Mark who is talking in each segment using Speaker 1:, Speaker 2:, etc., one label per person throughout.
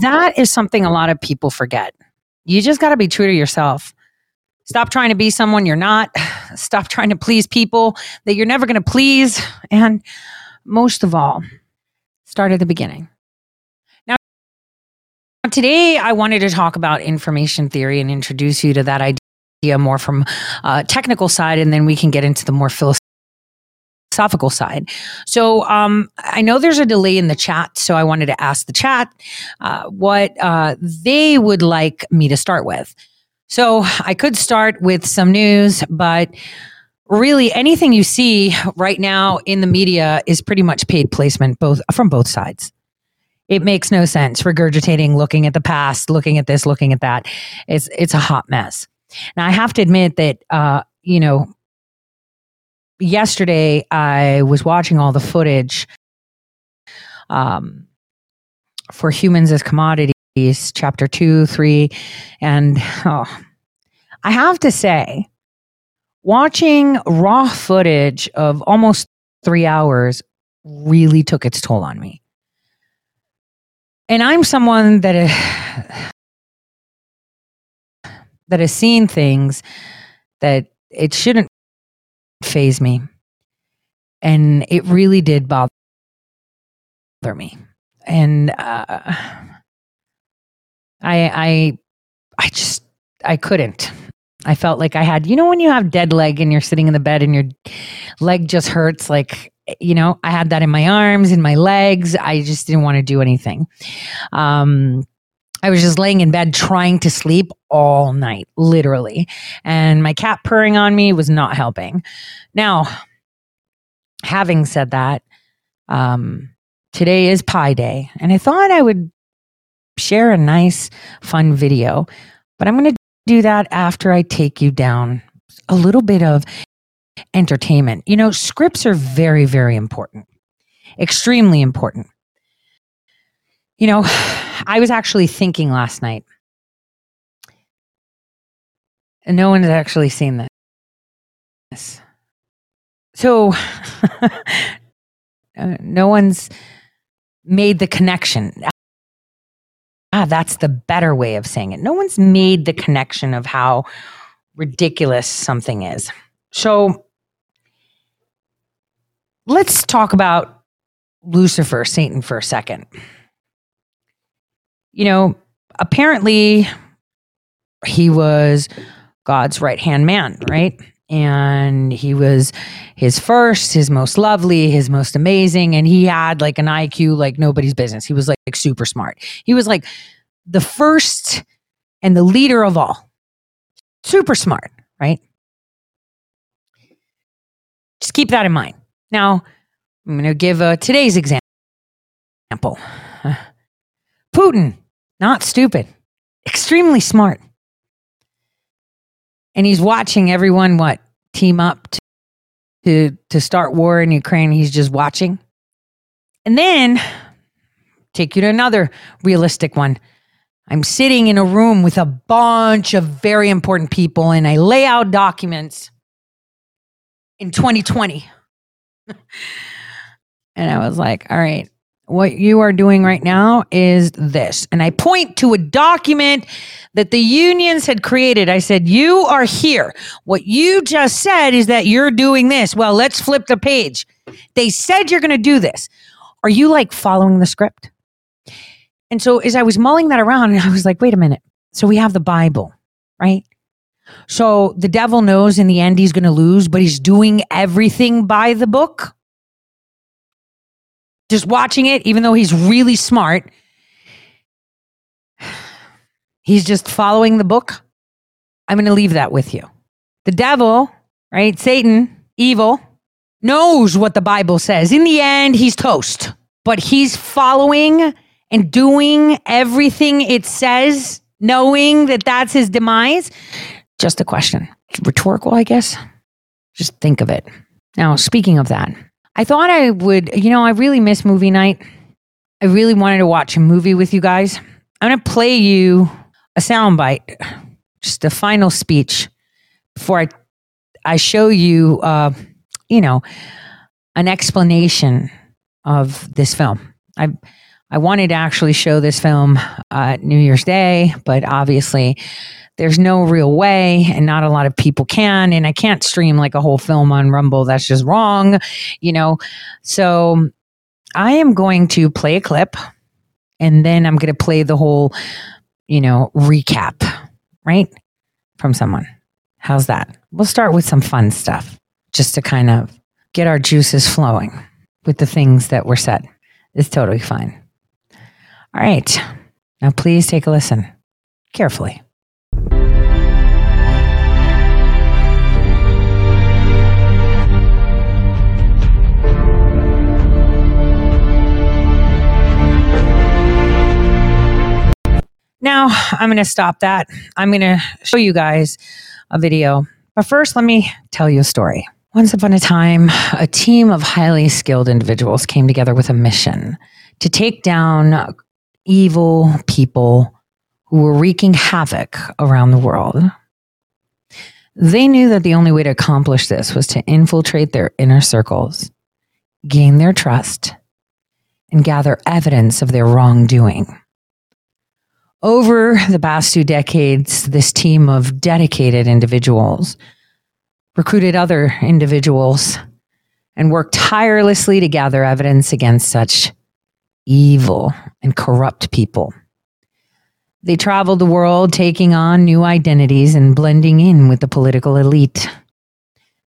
Speaker 1: That is something a lot of people forget. You just got to be true to yourself. Stop trying to be someone you're not. Stop trying to please people that you're never going to please. And most of all, start at the beginning. Now, today I wanted to talk about information theory and introduce you to that idea more from a technical side, and then we can get into the more philosophical side. So um, I know there's a delay in the chat, so I wanted to ask the chat uh, what uh, they would like me to start with. So I could start with some news, but really anything you see right now in the media is pretty much paid placement, both from both sides. It makes no sense regurgitating, looking at the past, looking at this, looking at that. It's it's a hot mess. Now I have to admit that uh, you know yesterday I was watching all the footage um, for humans as commodities, chapter two, three, and oh, I have to say, watching raw footage of almost three hours really took its toll on me. And I'm someone that uh, that has seen things that it shouldn't phase me. And it really did bother me. And uh, I, I, I just, I couldn't. I felt like I had, you know, when you have dead leg and you're sitting in the bed and your leg just hurts, like, you know, I had that in my arms, in my legs. I just didn't want to do anything. Um, I was just laying in bed trying to sleep all night, literally. And my cat purring on me was not helping. Now, having said that, um, today is Pi Day, and I thought I would share a nice, fun video, but I'm going to do that after I take you down a little bit of entertainment. You know, scripts are very, very important, extremely important. You know, I was actually thinking last night, and no one has actually seen this. So, uh, no one's made the connection. Ah, that's the better way of saying it. No one's made the connection of how ridiculous something is. So, let's talk about Lucifer, Satan, for a second you know, apparently he was God's right hand man, right? And he was his first, his most lovely, his most amazing. And he had like an IQ like nobody's business. He was like, like super smart. He was like the first and the leader of all. Super smart, right? Just keep that in mind. Now, I'm going to give uh, today's example. Putin, not stupid, extremely smart. And he's watching everyone what team up to, to to start war in Ukraine. He's just watching. And then take you to another realistic one. I'm sitting in a room with a bunch of very important people and I lay out documents in 2020. and I was like, all right, what you are doing right now is this. And I point to a document that the unions had created. I said, You are here. What you just said is that you're doing this. Well, let's flip the page. They said you're going to do this. Are you like following the script? And so as I was mulling that around, I was like, Wait a minute. So we have the Bible, right? So the devil knows in the end he's going to lose, but he's doing everything by the book just watching it, even though he's really smart, he's just following the book. I'm going to leave that with you. The devil, right? Satan, evil, knows what the Bible says. In the end, he's toast, but he's following and doing everything it says, knowing that that's his demise. Just a question. Rhetorical, I guess. Just think of it. Now, speaking of that, I thought I would, you know, I really miss movie night. I really wanted to watch a movie with you guys. I'm going to play you a soundbite, just a final speech before I I show you, uh, you know, an explanation of this film. I I wanted to actually show this film uh, New Year's Day, but obviously there's no real way, and not a lot of people can. And I can't stream like a whole film on Rumble. That's just wrong, you know. So I am going to play a clip, and then I'm going to play the whole, you know, recap, right, from someone. How's that? We'll start with some fun stuff just to kind of get our juices flowing with the things that were said. It's totally fine. All right. Now, please take a listen carefully. Now, I'm going to stop that. I'm going to show you guys a video. But first, let me tell you a story. Once upon a time, a team of highly skilled individuals came together with a mission to take down evil people who were wreaking havoc around the world. They knew that the only way to accomplish this was to infiltrate their inner circles, gain their trust, and gather evidence of their wrongdoing. Over the past two decades, this team of dedicated individuals recruited other individuals and worked tirelessly to gather evidence against such evil and corrupt people. They traveled the world taking on new identities and blending in with the political elite.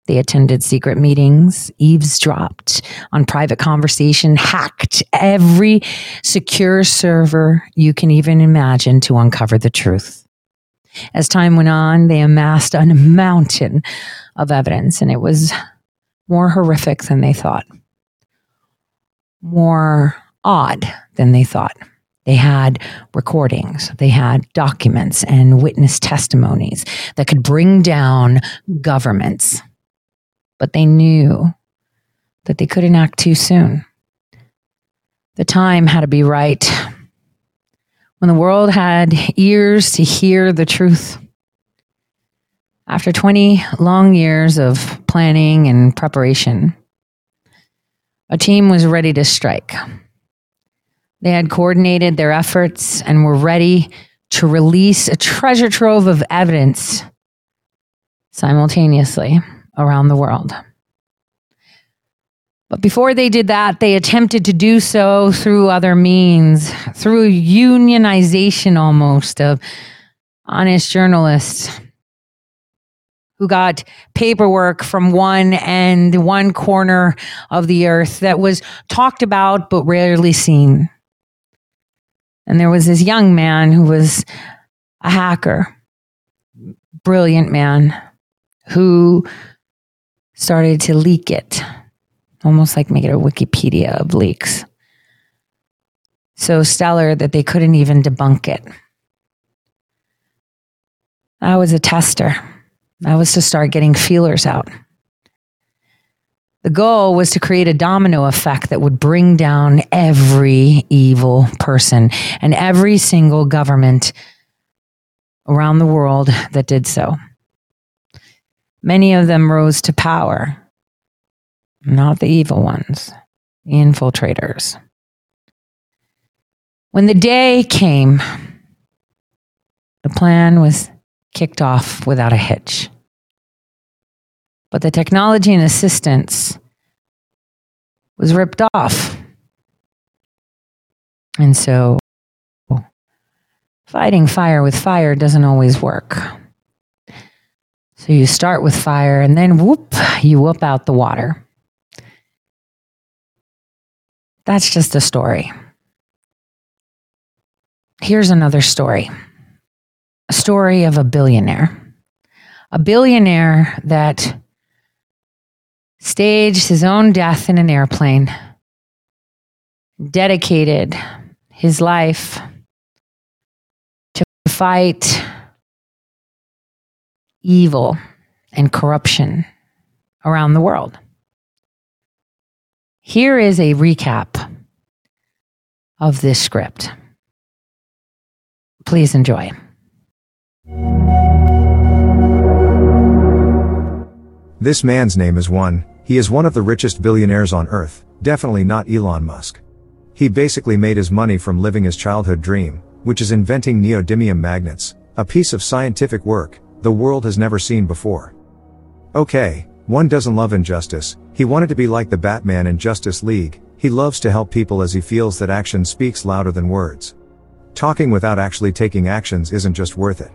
Speaker 1: They attended secret meetings, eavesdropped on private conversation, hacked every secure server you can even imagine to uncover the truth. As time went on, they amassed a mountain of evidence, and it was more horrific than they thought, more odd than they thought. They had recordings, they had documents and witness testimonies that could bring down governments but they knew that they couldn't act too soon. The time had to be right. When the world had ears to hear the truth. After 20 long years of planning and preparation, a team was ready to strike. They had coordinated their efforts and were ready to release a treasure trove of evidence simultaneously around the world. But before they did that, they attempted to do so through other means, through unionization almost of honest journalists who got paperwork from one end, one corner of the earth that was talked about but rarely seen. And there was this young man who was a hacker, brilliant man, who started to leak it, almost like make it a Wikipedia of leaks. So stellar that they couldn't even debunk it. I was a tester. I was to start getting feelers out. The goal was to create a domino effect that would bring down every evil person and every single government around the world that did so. Many of them rose to power, not the evil ones, the infiltrators. When the day came, the plan was kicked off without a hitch. But the technology and assistance was ripped off. And so fighting fire with fire doesn't always work. So you start with fire and then whoop, you whoop out the water. That's just a story. Here's another story a story of a billionaire. A billionaire that staged his own death in an airplane, dedicated his life to fight evil and corruption around the world. Here is a recap of this script. Please enjoy.
Speaker 2: This man's name is one, he is one of the richest billionaires on earth, definitely not Elon Musk. He basically made his money from living his childhood dream, which is inventing neodymium magnets, a piece of scientific work the world has never seen before. Okay, one doesn't love injustice, he wanted to be like the Batman in Justice League, he loves to help people as he feels that action speaks louder than words. Talking without actually taking actions isn't just worth it.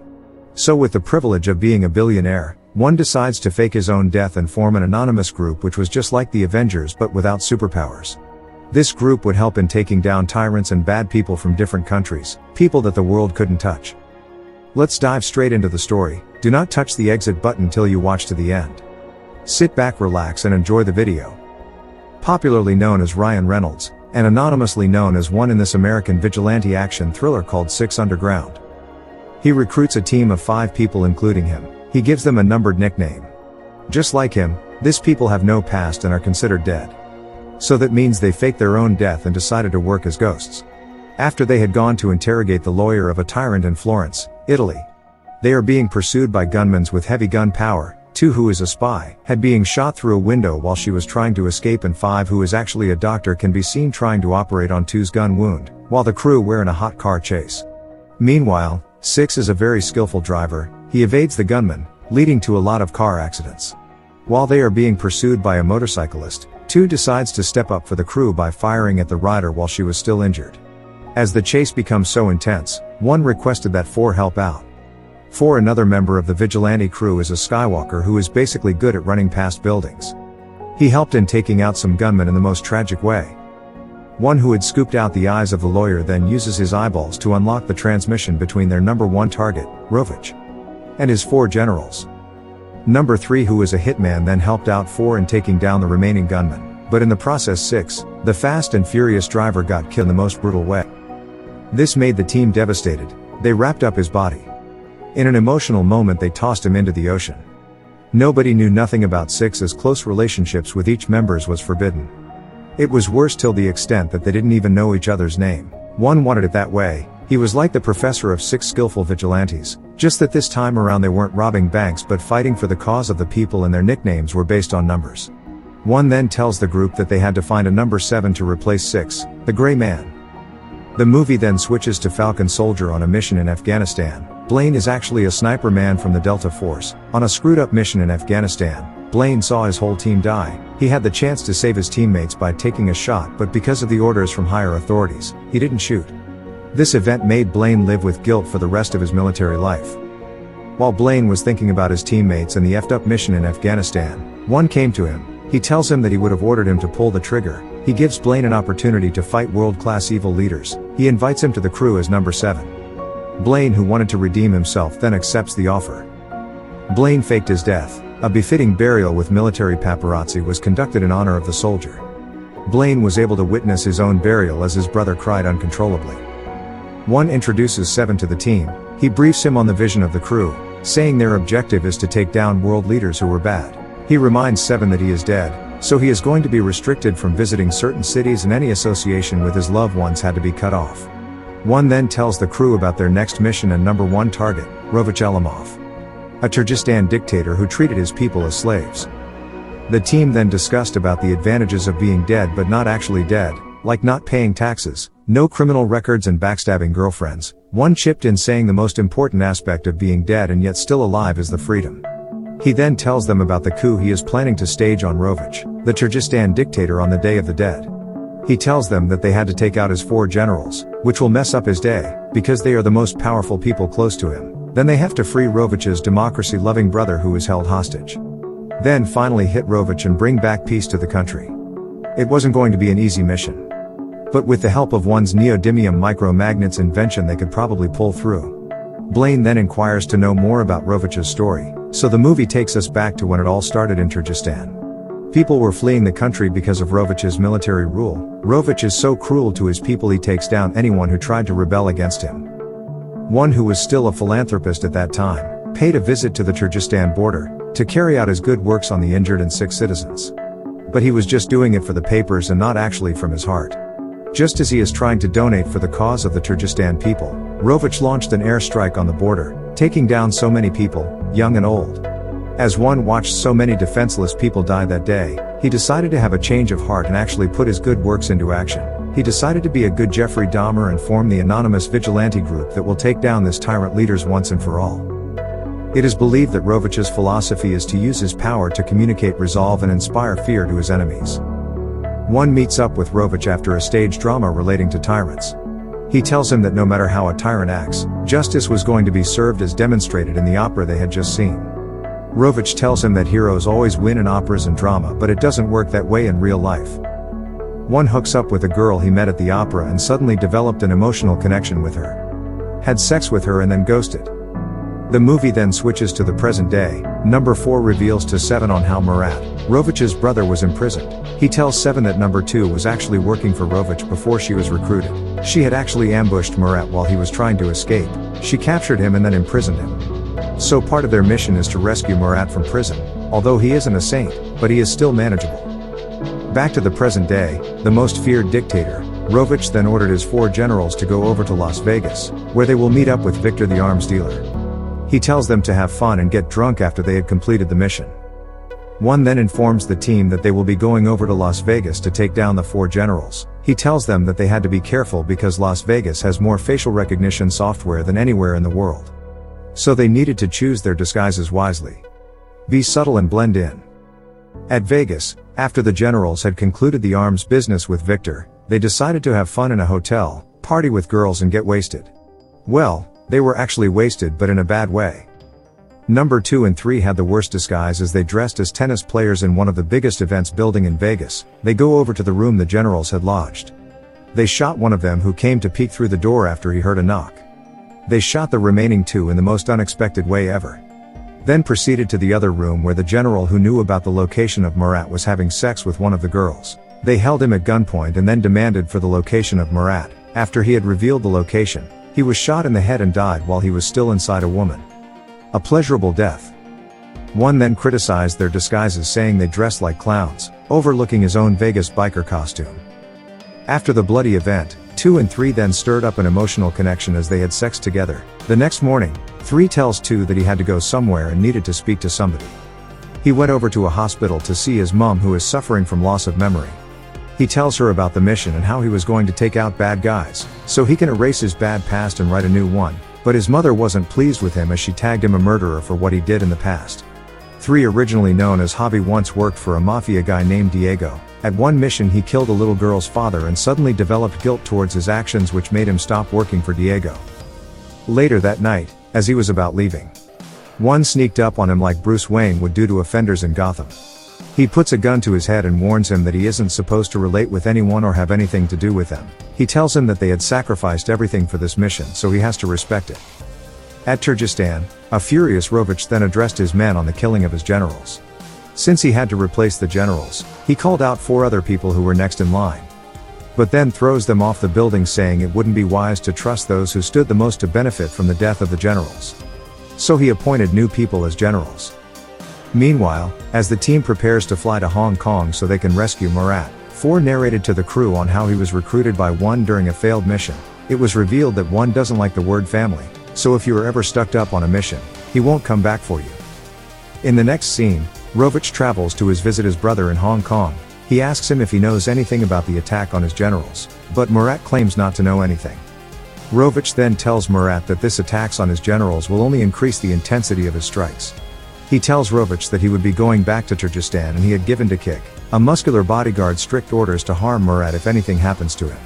Speaker 2: So with the privilege of being a billionaire, one decides to fake his own death and form an anonymous group which was just like the Avengers but without superpowers. This group would help in taking down tyrants and bad people from different countries, people that the world couldn't touch. Let's dive straight into the story, do not touch the exit button till you watch to the end. Sit back relax and enjoy the video. Popularly known as Ryan Reynolds, and anonymously known as one in this American vigilante action thriller called Six Underground. He recruits a team of five people including him, he gives them a numbered nickname. Just like him, this people have no past and are considered dead. So that means they faked their own death and decided to work as ghosts. After they had gone to interrogate the lawyer of a tyrant in Florence, Italy. They are being pursued by gunmen with heavy gun power, two who is a spy, had being shot through a window while she was trying to escape and five who is actually a doctor can be seen trying to operate on two's gun wound, while the crew were in a hot car chase. Meanwhile, six is a very skillful driver, he evades the gunman, leading to a lot of car accidents. While they are being pursued by a motorcyclist, two decides to step up for the crew by firing at the rider while she was still injured. As the chase becomes so intense, one requested that four help out. Four another member of the vigilante crew is a Skywalker who is basically good at running past buildings. He helped in taking out some gunmen in the most tragic way. One who had scooped out the eyes of the lawyer then uses his eyeballs to unlock the transmission between their number one target, Rovich and his four generals. Number 3 who is a hitman then helped out 4 in taking down the remaining gunmen, but in the process 6, the fast and furious driver got killed in the most brutal way. This made the team devastated, they wrapped up his body. In an emotional moment they tossed him into the ocean. Nobody knew nothing about 6 as close relationships with each members was forbidden. It was worse till the extent that they didn't even know each other's name. One wanted it that way, he was like the professor of six skillful vigilantes, just that this time around they weren't robbing banks but fighting for the cause of the people and their nicknames were based on numbers. One then tells the group that they had to find a number 7 to replace 6, the Gray Man. The movie then switches to Falcon Soldier on a mission in Afghanistan. Blaine is actually a sniper man from the Delta Force, on a screwed up mission in Afghanistan. Blaine saw his whole team die. He had the chance to save his teammates by taking a shot but because of the orders from higher authorities, he didn't shoot. This event made Blaine live with guilt for the rest of his military life. While Blaine was thinking about his teammates and the effed up mission in Afghanistan, one came to him. He tells him that he would have ordered him to pull the trigger. He gives Blaine an opportunity to fight world-class evil leaders. He invites him to the crew as number 7. Blaine who wanted to redeem himself then accepts the offer. Blaine faked his death. A befitting burial with military paparazzi was conducted in honor of the soldier. Blaine was able to witness his own burial as his brother cried uncontrollably. One introduces Seven to the team, he briefs him on the vision of the crew, saying their objective is to take down world leaders who were bad. He reminds Seven that he is dead, so he is going to be restricted from visiting certain cities and any association with his loved ones had to be cut off. One then tells the crew about their next mission and number one target, Rovich Alamov. A Turkestan dictator who treated his people as slaves. The team then discussed about the advantages of being dead but not actually dead, like not paying taxes, no criminal records and backstabbing girlfriends. One chipped in saying the most important aspect of being dead and yet still alive is the freedom. He then tells them about the coup he is planning to stage on Rovich, the Turkestan dictator on the Day of the Dead. He tells them that they had to take out his four generals, which will mess up his day, because they are the most powerful people close to him. Then they have to free Rovich's democracy-loving brother who is held hostage. Then finally hit Rovich and bring back peace to the country. It wasn't going to be an easy mission. But with the help of one's neodymium micromagnets invention they could probably pull through. Blaine then inquires to know more about Rovich's story, so the movie takes us back to when it all started in Turkestan. People were fleeing the country because of Rovich's military rule. Rovich is so cruel to his people he takes down anyone who tried to rebel against him. One who was still a philanthropist at that time, paid a visit to the Turkestan border, to carry out his good works on the injured and sick citizens. but he was just doing it for the papers and not actually from his heart. Just as he is trying to donate for the cause of the Turkestan people, Rovich launched an airstrike on the border, taking down so many people, young and old. As one watched so many defenseless people die that day, he decided to have a change of heart and actually put his good works into action. He decided to be a good Jeffrey Dahmer and form the anonymous vigilante group that will take down this tyrant leaders once and for all. It is believed that Rovich's philosophy is to use his power to communicate resolve and inspire fear to his enemies. One meets up with Rovich after a stage drama relating to tyrants. He tells him that no matter how a tyrant acts, justice was going to be served as demonstrated in the opera they had just seen. Rovich tells him that heroes always win in operas and drama but it doesn't work that way in real life. One hooks up with a girl he met at the opera and suddenly developed an emotional connection with her. Had sex with her and then ghosted. The movie then switches to the present day. Number 4 reveals to 7 on how Murat, Rovich's brother was imprisoned. He tells 7 that number 2 was actually working for Rovich before she was recruited. She had actually ambushed Murat while he was trying to escape. She captured him and then imprisoned him. So part of their mission is to rescue Murat from prison. Although he isn't a saint, but he is still manageable. Back to the present day, the most feared dictator, Rovich then ordered his four generals to go over to Las Vegas, where they will meet up with Victor the arms dealer. He tells them to have fun and get drunk after they had completed the mission. One then informs the team that they will be going over to Las Vegas to take down the four generals. He tells them that they had to be careful because Las Vegas has more facial recognition software than anywhere in the world. So they needed to choose their disguises wisely. Be subtle and blend in. At Vegas, after the generals had concluded the arms business with Victor, they decided to have fun in a hotel, party with girls and get wasted. Well, they were actually wasted but in a bad way. Number 2 and 3 had the worst disguise as they dressed as tennis players in one of the biggest events building in Vegas. They go over to the room the generals had lodged. They shot one of them who came to peek through the door after he heard a knock. They shot the remaining two in the most unexpected way ever. Then proceeded to the other room where the general who knew about the location of Murat was having sex with one of the girls. They held him at gunpoint and then demanded for the location of Murat. After he had revealed the location, he was shot in the head and died while he was still inside a woman. A pleasurable death. One then criticized their disguises saying they dressed like clowns, overlooking his own Vegas biker costume. After the bloody event, 2 and 3 then stirred up an emotional connection as they had sex together. The next morning, 3 tells 2 that he had to go somewhere and needed to speak to somebody. He went over to a hospital to see his mom who is suffering from loss of memory. He tells her about the mission and how he was going to take out bad guys, so he can erase his bad past and write a new one, but his mother wasn't pleased with him as she tagged him a murderer for what he did in the past. 3 originally known as Javi once worked for a mafia guy named Diego. At one mission he killed a little girl's father and suddenly developed guilt towards his actions which made him stop working for Diego. Later that night, as he was about leaving, one sneaked up on him like Bruce Wayne would do to offenders in Gotham. He puts a gun to his head and warns him that he isn't supposed to relate with anyone or have anything to do with them. He tells him that they had sacrificed everything for this mission so he has to respect it. At Turkestan, a furious Rovich then addressed his men on the killing of his generals. Since he had to replace the generals, he called out four other people who were next in line. But then throws them off the building saying it wouldn't be wise to trust those who stood the most to benefit from the death of the generals. So he appointed new people as generals. Meanwhile, as the team prepares to fly to Hong Kong so they can rescue Murat, 4 narrated to the crew on how he was recruited by 1 during a failed mission. It was revealed that 1 doesn't like the word family, so if you are ever stuck up on a mission, he won't come back for you. In the next scene, Rovich travels to his visit his brother in Hong Kong. He asks him if he knows anything about the attack on his generals, but Murat claims not to know anything. Rovich then tells Murat that this attacks on his generals will only increase the intensity of his strikes. He tells Rovich that he would be going back to Turkestan and he had given to Kik, a muscular bodyguard strict orders to harm Murat if anything happens to him.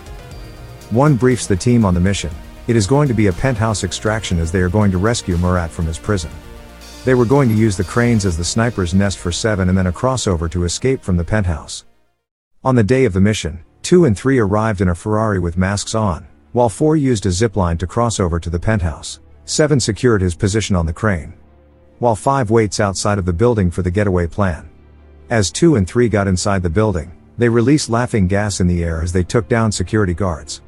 Speaker 2: One briefs the team on the mission. It is going to be a penthouse extraction as they are going to rescue Murat from his prison. They were going to use the cranes as the sniper's nest for 7 and then a crossover to escape from the penthouse. On the day of the mission, 2 and 3 arrived in a Ferrari with masks on, while 4 used a zipline to cross over to the penthouse. 7 secured his position on the crane while 5 waits outside of the building for the getaway plan. As 2 and 3 got inside the building, they released laughing gas in the air as they took down security guards.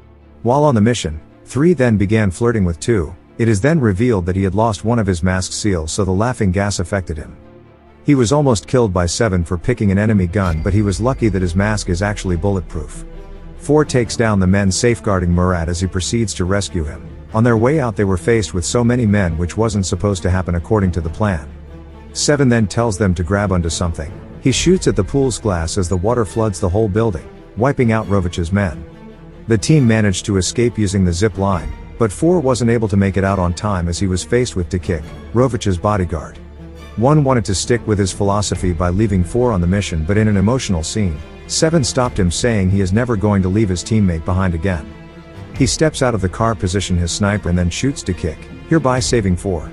Speaker 2: While on the mission, 3 then began flirting with 2, it is then revealed that he had lost one of his mask seals so the laughing gas affected him. He was almost killed by Seven for picking an enemy gun but he was lucky that his mask is actually bulletproof. 4 takes down the men safeguarding Murat as he proceeds to rescue him. On their way out they were faced with so many men which wasn't supposed to happen according to the plan. 7 then tells them to grab onto something. He shoots at the pool's glass as the water floods the whole building, wiping out Rovich's men. The team managed to escape using the zip line, but 4 wasn't able to make it out on time as he was faced with Tikik, Rovich's bodyguard. 1 wanted to stick with his philosophy by leaving 4 on the mission but in an emotional scene, 7 stopped him saying he is never going to leave his teammate behind again. He steps out of the car position his sniper and then shoots Tikik, hereby saving 4.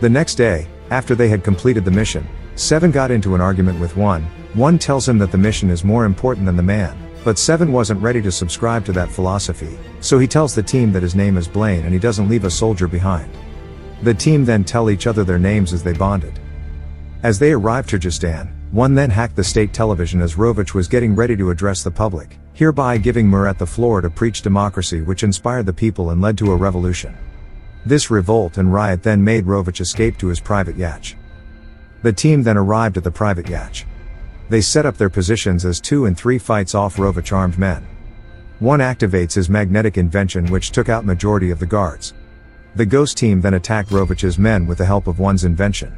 Speaker 2: The next day, after they had completed the mission, Seven got into an argument with One. One tells him that the mission is more important than the man, but Seven wasn't ready to subscribe to that philosophy, so he tells the team that his name is Blaine and he doesn't leave a soldier behind. The team then tell each other their names as they bonded. As they arrived to Kyrgyzstan, one then hacked the state television as Rovich was getting ready to address the public, hereby giving Murat the floor to preach democracy which inspired the people and led to a revolution. This revolt and riot then made Rovich escape to his private yacht. The team then arrived at the private yacht. They set up their positions as two and three fights off Rovich armed men. One activates his magnetic invention which took out majority of the guards. The ghost team then attacked Rovich's men with the help of one's invention.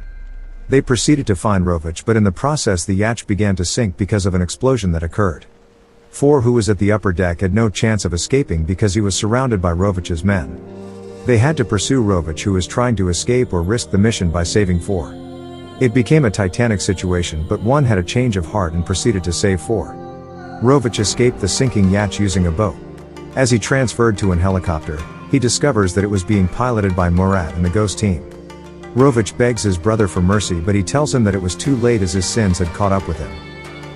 Speaker 2: They proceeded to find Rovich but in the process the yacht began to sink because of an explosion that occurred. Four who was at the upper deck had no chance of escaping because he was surrounded by Rovich's men. They had to pursue Rovich who was trying to escape or risk the mission by saving four. It became a titanic situation but one had a change of heart and proceeded to save four. Rovich escaped the sinking yacht using a boat. As he transferred to an helicopter, he discovers that it was being piloted by Murat and the ghost team. Rovich begs his brother for mercy but he tells him that it was too late as his sins had caught up with him.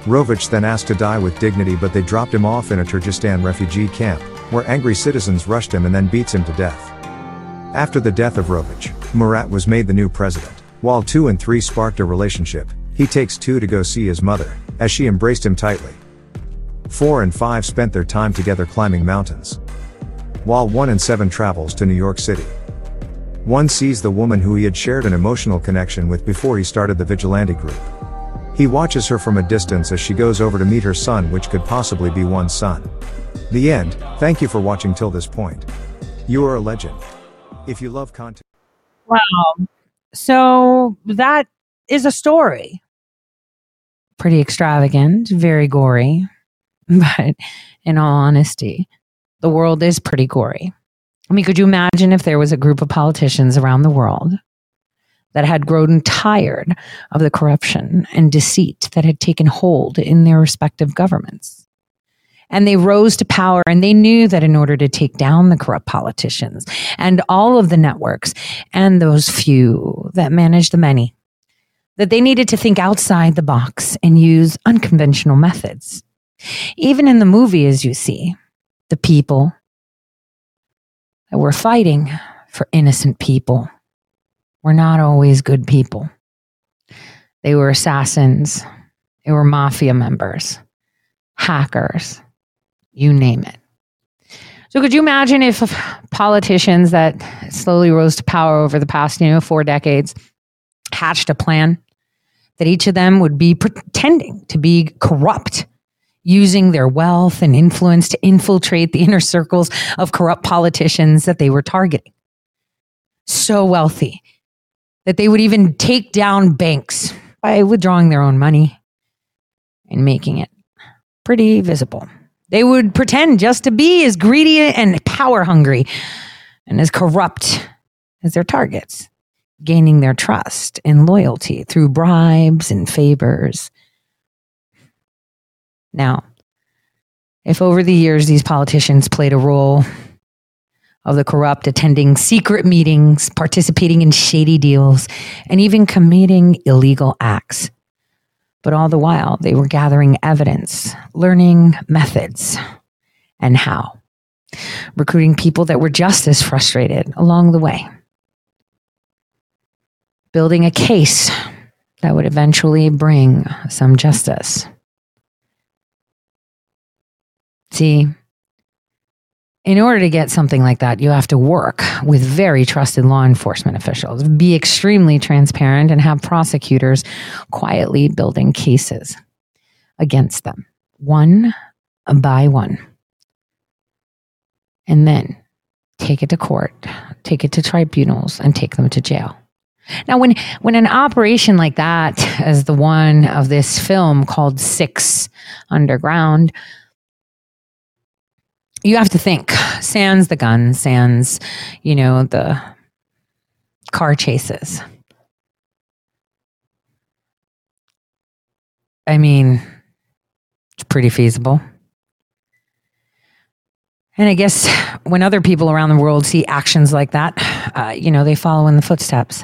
Speaker 2: Rovich then asked to die with dignity but they dropped him off in a Kyrgyzstan refugee camp, where angry citizens rushed him and then beats him to death. After the death of Rovich, Murat was made the new president. While 2 and 3 sparked a relationship, he takes 2 to go see his mother, as she embraced him tightly. 4 and 5 spent their time together climbing mountains. While 1 and 7 travels to New York City. 1 sees the woman who he had shared an emotional connection with before he started the vigilante group. He watches her from a distance as she goes over to meet her son which could possibly be one's son. The end, thank you for watching till this point. You are a legend. If you love content.
Speaker 1: Wow. So that is a story. Pretty extravagant, very gory. But in all honesty, the world is pretty gory. I mean, could you imagine if there was a group of politicians around the world that had grown tired of the corruption and deceit that had taken hold in their respective governments? And they rose to power and they knew that in order to take down the corrupt politicians and all of the networks and those few that manage the many that they needed to think outside the box and use unconventional methods. Even in the movie as you see the people that were fighting for innocent people were not always good people. They were assassins. They were mafia members hackers you name it. So could you imagine if politicians that slowly rose to power over the past, you know, four decades hatched a plan that each of them would be pretending to be corrupt, using their wealth and influence to infiltrate the inner circles of corrupt politicians that they were targeting. So wealthy that they would even take down banks by withdrawing their own money and making it pretty visible. They would pretend just to be as greedy and power hungry and as corrupt as their targets, gaining their trust and loyalty through bribes and favors. Now, if over the years these politicians played a role of the corrupt attending secret meetings, participating in shady deals, and even committing illegal acts, but all the while, they were gathering evidence, learning methods, and how, recruiting people that were just as frustrated along the way, building a case that would eventually bring some justice. See, in order to get something like that, you have to work with very trusted law enforcement officials, be extremely transparent, and have prosecutors quietly building cases against them, one by one. And then take it to court, take it to tribunals, and take them to jail. Now, when when an operation like that, as the one of this film called Six Underground, you have to think sans the gun, sans, you know, the car chases. I mean, it's pretty feasible. And I guess when other people around the world see actions like that, uh, you know, they follow in the footsteps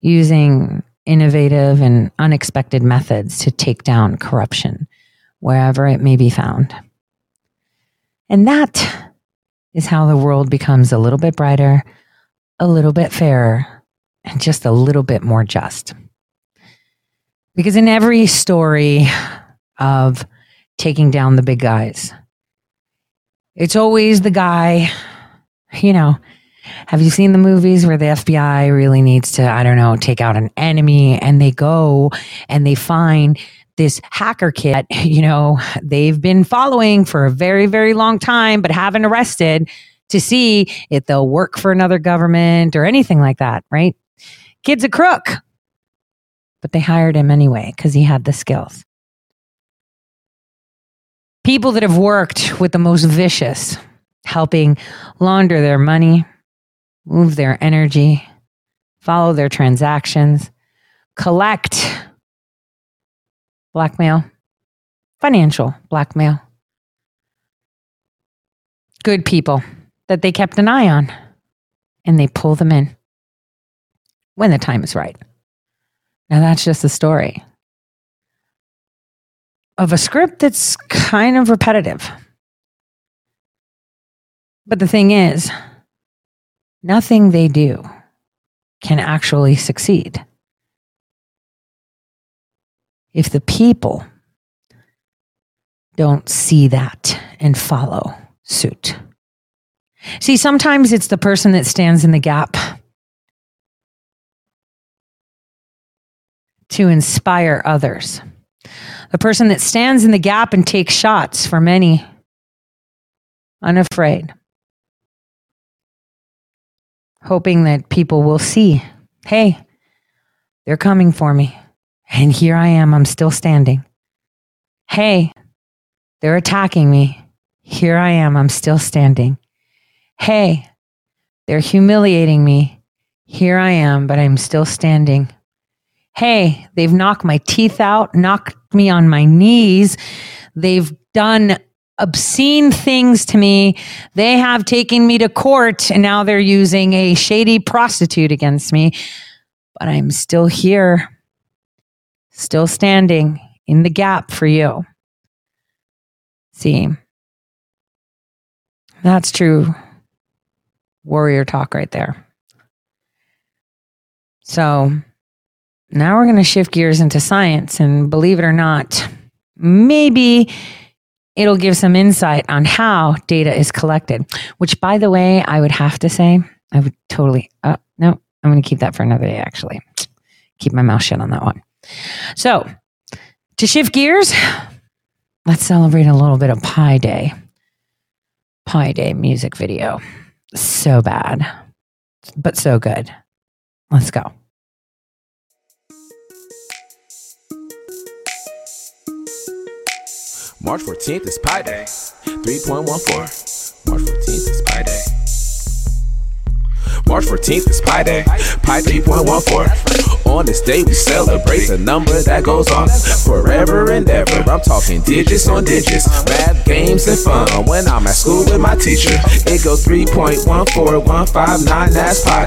Speaker 1: using innovative and unexpected methods to take down corruption wherever it may be found. And that is how the world becomes a little bit brighter, a little bit fairer, and just a little bit more just. Because in every story of taking down the big guys, it's always the guy, you know. Have you seen the movies where the FBI really needs to, I don't know, take out an enemy and they go and they find this hacker kit, you know, they've been following for a very, very long time, but haven't arrested to see if they'll work for another government or anything like that, right? Kid's a crook, but they hired him anyway because he had the skills. People that have worked with the most vicious, helping launder their money, move their energy, follow their transactions, collect blackmail, financial blackmail. Good people that they kept an eye on and they pull them in when the time is right. Now, that's just a story of a script that's kind of repetitive. But the thing is, nothing they do can actually succeed if the people don't see that and follow suit. See, sometimes it's the person that stands in the gap to inspire others. The person that stands in the gap and takes shots for many, unafraid, hoping that people will see hey, they're coming for me. And here I am, I'm still standing. Hey, they're attacking me. Here I am, I'm still standing. Hey, they're humiliating me. Here I am, but I'm still standing. Hey, they've knocked my teeth out, knocked me on my knees. They've done obscene things to me. They have taken me to court and now they're using a shady prostitute against me. But I'm still here, still standing in the gap for you. See, that's true warrior talk right there. So now we're going to shift gears into science. And believe it or not, maybe it'll give some insight on how data is collected, which, by the way, I would have to say, I would totally, uh, no, I'm going to keep that for another day, actually. Keep my mouth shut on that one. So, to shift gears, let's celebrate a little bit of Pi Day. Pi Day music video. So bad, but so good. Let's go.
Speaker 3: March 14th is Pi Day. 3.14. March 14th is Pi Day. March 14th is Pi Day. Pi 3.14. On this day, we celebrate the number that goes on forever and ever. I'm talking digits on digits, math, games, and fun. When I'm at school with my teacher, it goes 3.14159. That's pi.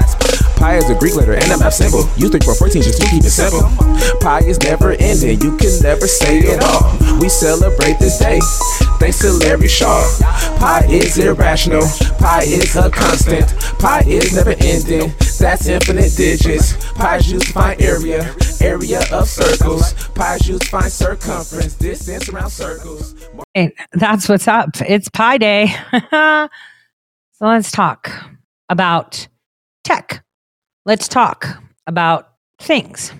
Speaker 3: Pi is a Greek letter and a math symbol. Use 3.14 just to keep it simple. Pi is never ending, you can never say it all. We celebrate this day. Thanks to Larry Shaw. Pi is irrational. Pi is a constant. Pi is never ending. That's infinite digits. Pi is used to find area. Area of circles. Pi is used to find circumference. Distance around circles.
Speaker 1: Hey, that's what's up. It's Pi Day. So let's talk about tech. Let's talk about things.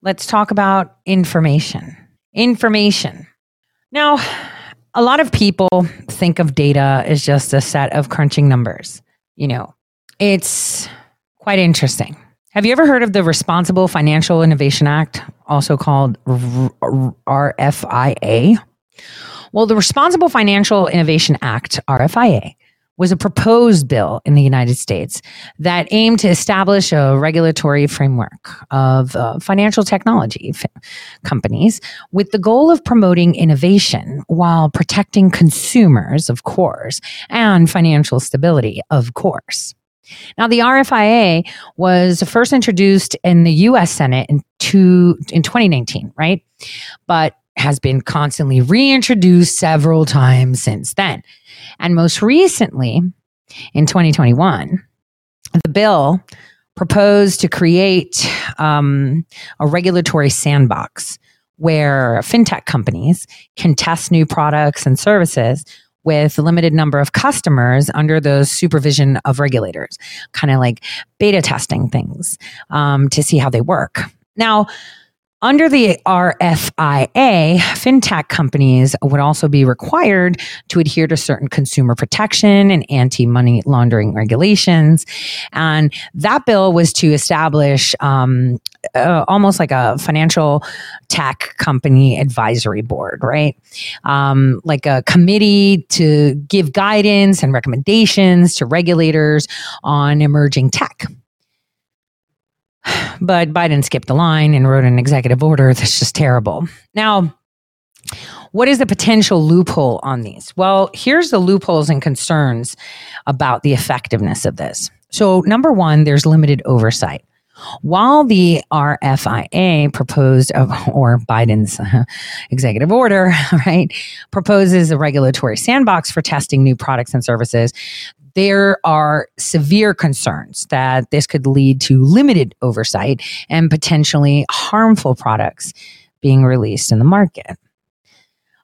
Speaker 1: Let's talk about information. Information. Now, a lot of people think of data as just a set of crunching numbers. You know, it's quite interesting. Have you ever heard of the Responsible Financial Innovation Act, also called RFIA? Well, the Responsible Financial Innovation Act, RFIA, was a proposed bill in the United States that aimed to establish a regulatory framework of uh, financial technology f- companies with the goal of promoting innovation while protecting consumers, of course, and financial stability, of course. Now, the RFIA was first introduced in the US Senate in, two, in 2019, right? But has been constantly reintroduced several times since then. And most recently, in 2021, the bill proposed to create um, a regulatory sandbox where fintech companies can test new products and services with a limited number of customers under the supervision of regulators, kind of like beta testing things um, to see how they work. Now, under the RFIA, fintech companies would also be required to adhere to certain consumer protection and anti money laundering regulations. And that bill was to establish um, uh, almost like a financial tech company advisory board, right? Um, like a committee to give guidance and recommendations to regulators on emerging tech. But Biden skipped the line and wrote an executive order that's just terrible. Now, what is the potential loophole on these? Well, here's the loopholes and concerns about the effectiveness of this. So, number one, there's limited oversight. While the RFIA proposed, or Biden's executive order, right, proposes a regulatory sandbox for testing new products and services, there are severe concerns that this could lead to limited oversight and potentially harmful products being released in the market.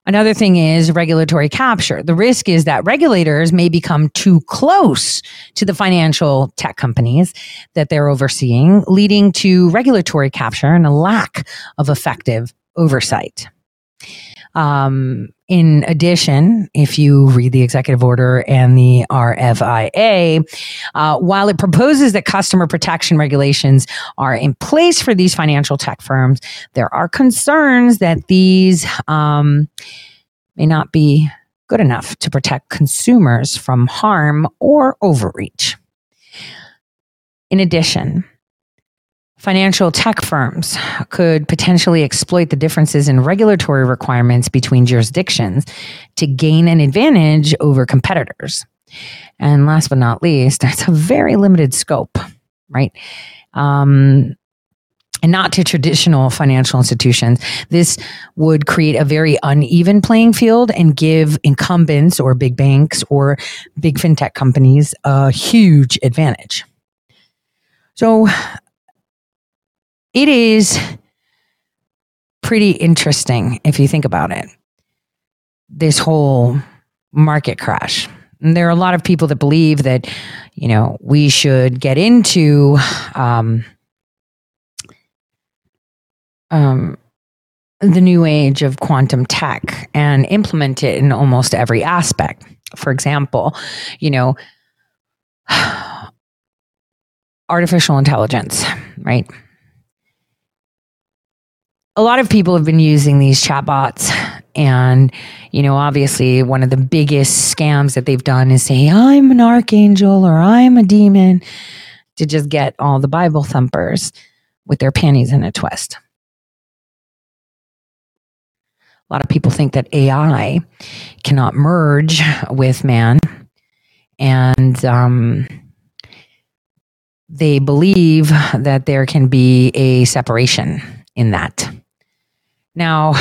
Speaker 1: Another thing is regulatory capture. The risk is that regulators may become too close to the financial tech companies that they're overseeing, leading to regulatory capture and a lack of effective oversight. Um, in addition, if you read the executive order and the RFIA, uh, while it proposes that customer protection regulations are in place for these financial tech firms, there are concerns that these um, may not be good enough to protect consumers from harm or overreach. In addition, Financial tech firms could potentially exploit the differences in regulatory requirements between jurisdictions to gain an advantage over competitors. And last but not least, it's a very limited scope, right? Um, and not to traditional financial institutions. This would create a very uneven playing field and give incumbents or big banks or big fintech companies a huge advantage. So, it is pretty interesting if you think about it. This whole market crash. And there are a lot of people that believe that, you know, we should get into um, um, the new age of quantum tech and implement it in almost every aspect. For example, you know, artificial intelligence, right? A lot of people have been using these chatbots and you know obviously one of the biggest scams that they've done is say i'm an archangel or i'm a demon to just get all the bible thumpers with their panties in a twist. A lot of people think that ai cannot merge with man and um, they believe that there can be a separation in that now,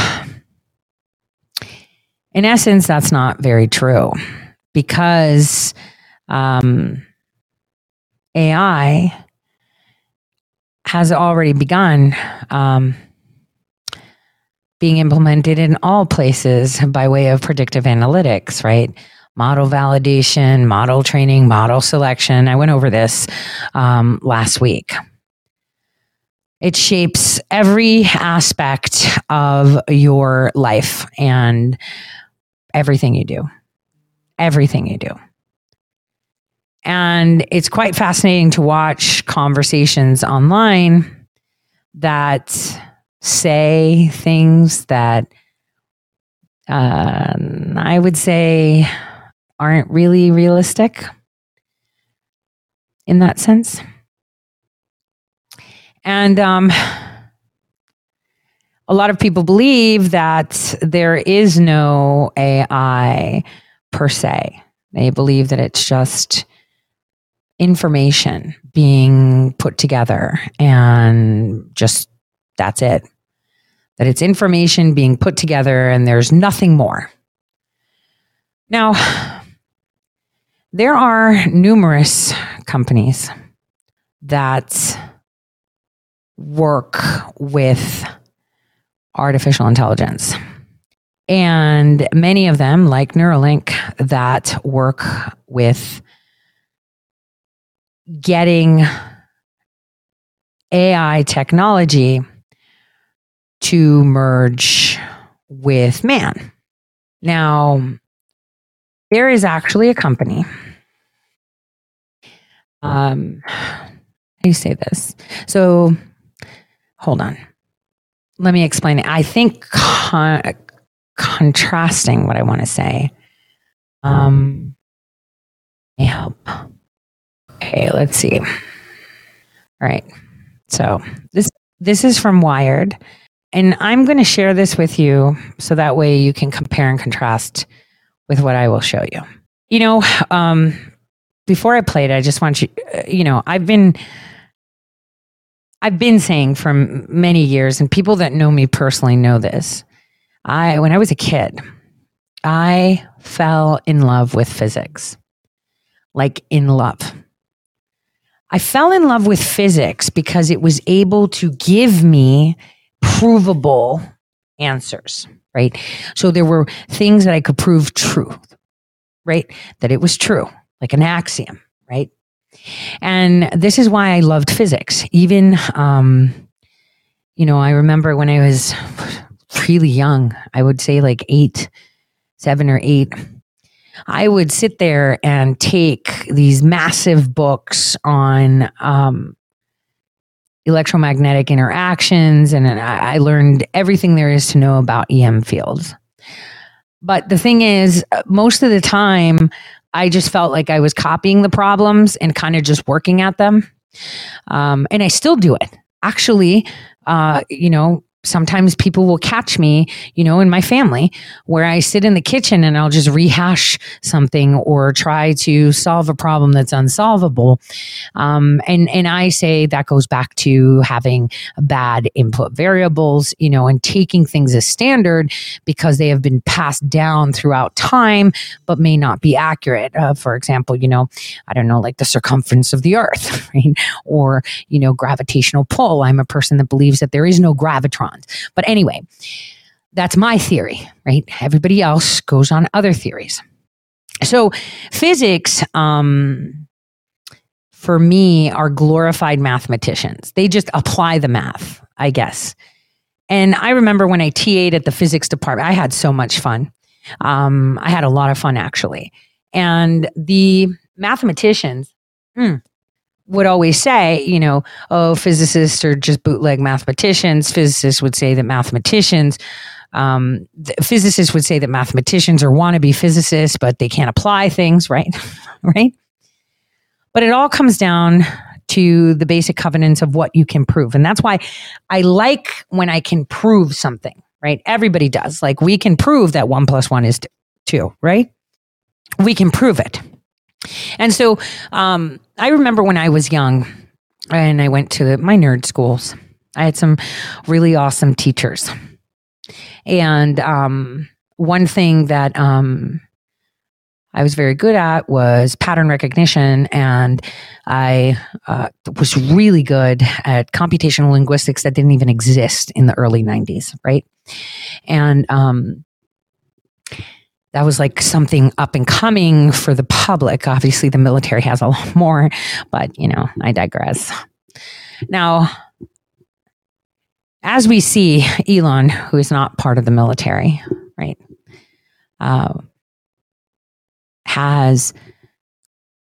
Speaker 1: in essence, that's not very true because um, AI has already begun um, being implemented in all places by way of predictive analytics, right? model validation, model training, model selection. I went over this um, last week. It shapes every aspect of your life and everything you do. Everything you do. And it's quite fascinating to watch conversations online that say things that uh, I would say aren't really realistic in that sense. And um, a lot of people believe that there is no AI per se. They believe that it's just information being put together and just that's it. That it's information being put together and there's nothing more. Now, there are numerous companies that work with artificial intelligence. And many of them, like Neuralink, that work with getting AI technology to merge with man. Now, there is actually a company. Um, how do you say this? So, hold on. Let me explain it. I think con- contrasting what I want to say. Um, may help. Okay, let's see. All right. So this this is from Wired, and I'm going to share this with you so that way you can compare and contrast with what I will show you. You know, um, before I played, I just want you. uh, You know, I've been I've been saying for many years, and people that know me personally know this. I when I was a kid, I fell in love with physics, like in love. I fell in love with physics because it was able to give me provable answers, right? So there were things that I could prove true, right? That it was true, like an axiom, right? And this is why I loved physics. Even, um, you know, I remember when I was really young, I would say like eight, seven or eight, I would sit there and take these massive books on um, electromagnetic interactions, and I, learned everything there is to know about EM fields. But the thing is, uh, most of the time, I just felt like I was copying the problems and kind of just working at them. Um, and I still do it. Actually, uh, you know, sometimes people will catch me, you know, in my family where I sit in the kitchen and I'll just rehash something or try to solve a problem that's unsolvable. Um, and, and I say that goes back to having bad input variables, you know, and taking things as standard because they have been passed down throughout time, but may not be accurate. Uh, for example, you know, I don't know, like the circumference of the earth, right? Or, you know, gravitational pull. I'm a person that believes that there is no gravitron. But anyway, that's my theory, right? Everybody else goes on other theories. So physics, um, for me, are glorified mathematicians. They just apply the math, I guess. And I remember when I TA'd at the physics department, I had so much fun. Um, I had a lot of fun actually. And the mathematicians, hmm, would always say, you know, oh, physicists are just bootleg mathematicians. Physicists would say that mathematicians, um, physicists would say that mathematicians are wannabe physicists, but they can't apply things, right? right? But it all comes down to the basic covenants of what you can prove. And that's why I like when I can prove something, right? Everybody does. Like we can prove that one plus one is two, right? We can prove it. And so um, I remember when I was young and I went to my nerd schools, I had some really awesome teachers. And um, one thing that um, I was very good at was pattern recognition. And I uh, was really good at computational linguistics that didn't even exist in the early 90s, right? And um, that was like something up and coming for the public. Obviously, the military has a lot more, but you know, I digress. Now, as we see, Elon, who is not part of the military, right, uh, has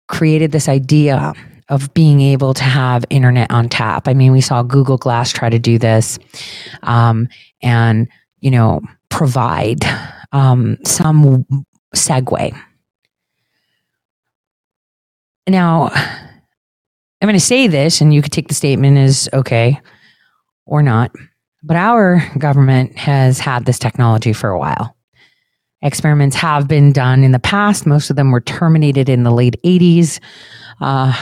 Speaker 1: created this idea of being able to have internet on tap. I mean, we saw Google Glass try to do this, um, and you know, provide um, some segue. Now, I'm going to say this, and you could take the statement as okay or not, but our government has had this technology for a while. Experiments have been done in the past. Most of them were terminated in the late 80s uh,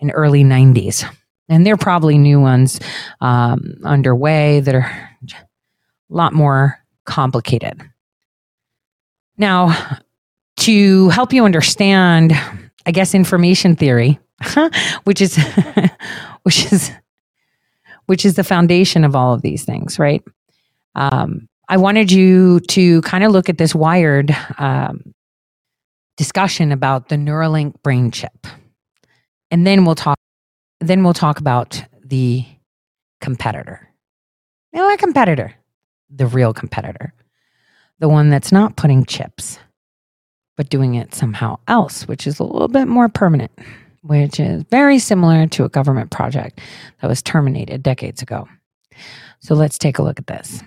Speaker 1: and early 90s. And there are probably new ones um, underway that are a lot more complicated. Now, to help you understand, I guess, information theory, which is which is which is the foundation of all of these things, right? Um, I wanted you to kind of look at this wired um, discussion about the Neuralink brain chip, and then we'll talk. Then we'll talk about the competitor. You know, a competitor, the real competitor, the one that's not putting chips, but doing it somehow else, which is a little bit more permanent, which is very similar to a government project that was terminated decades ago. So let's take a look at this.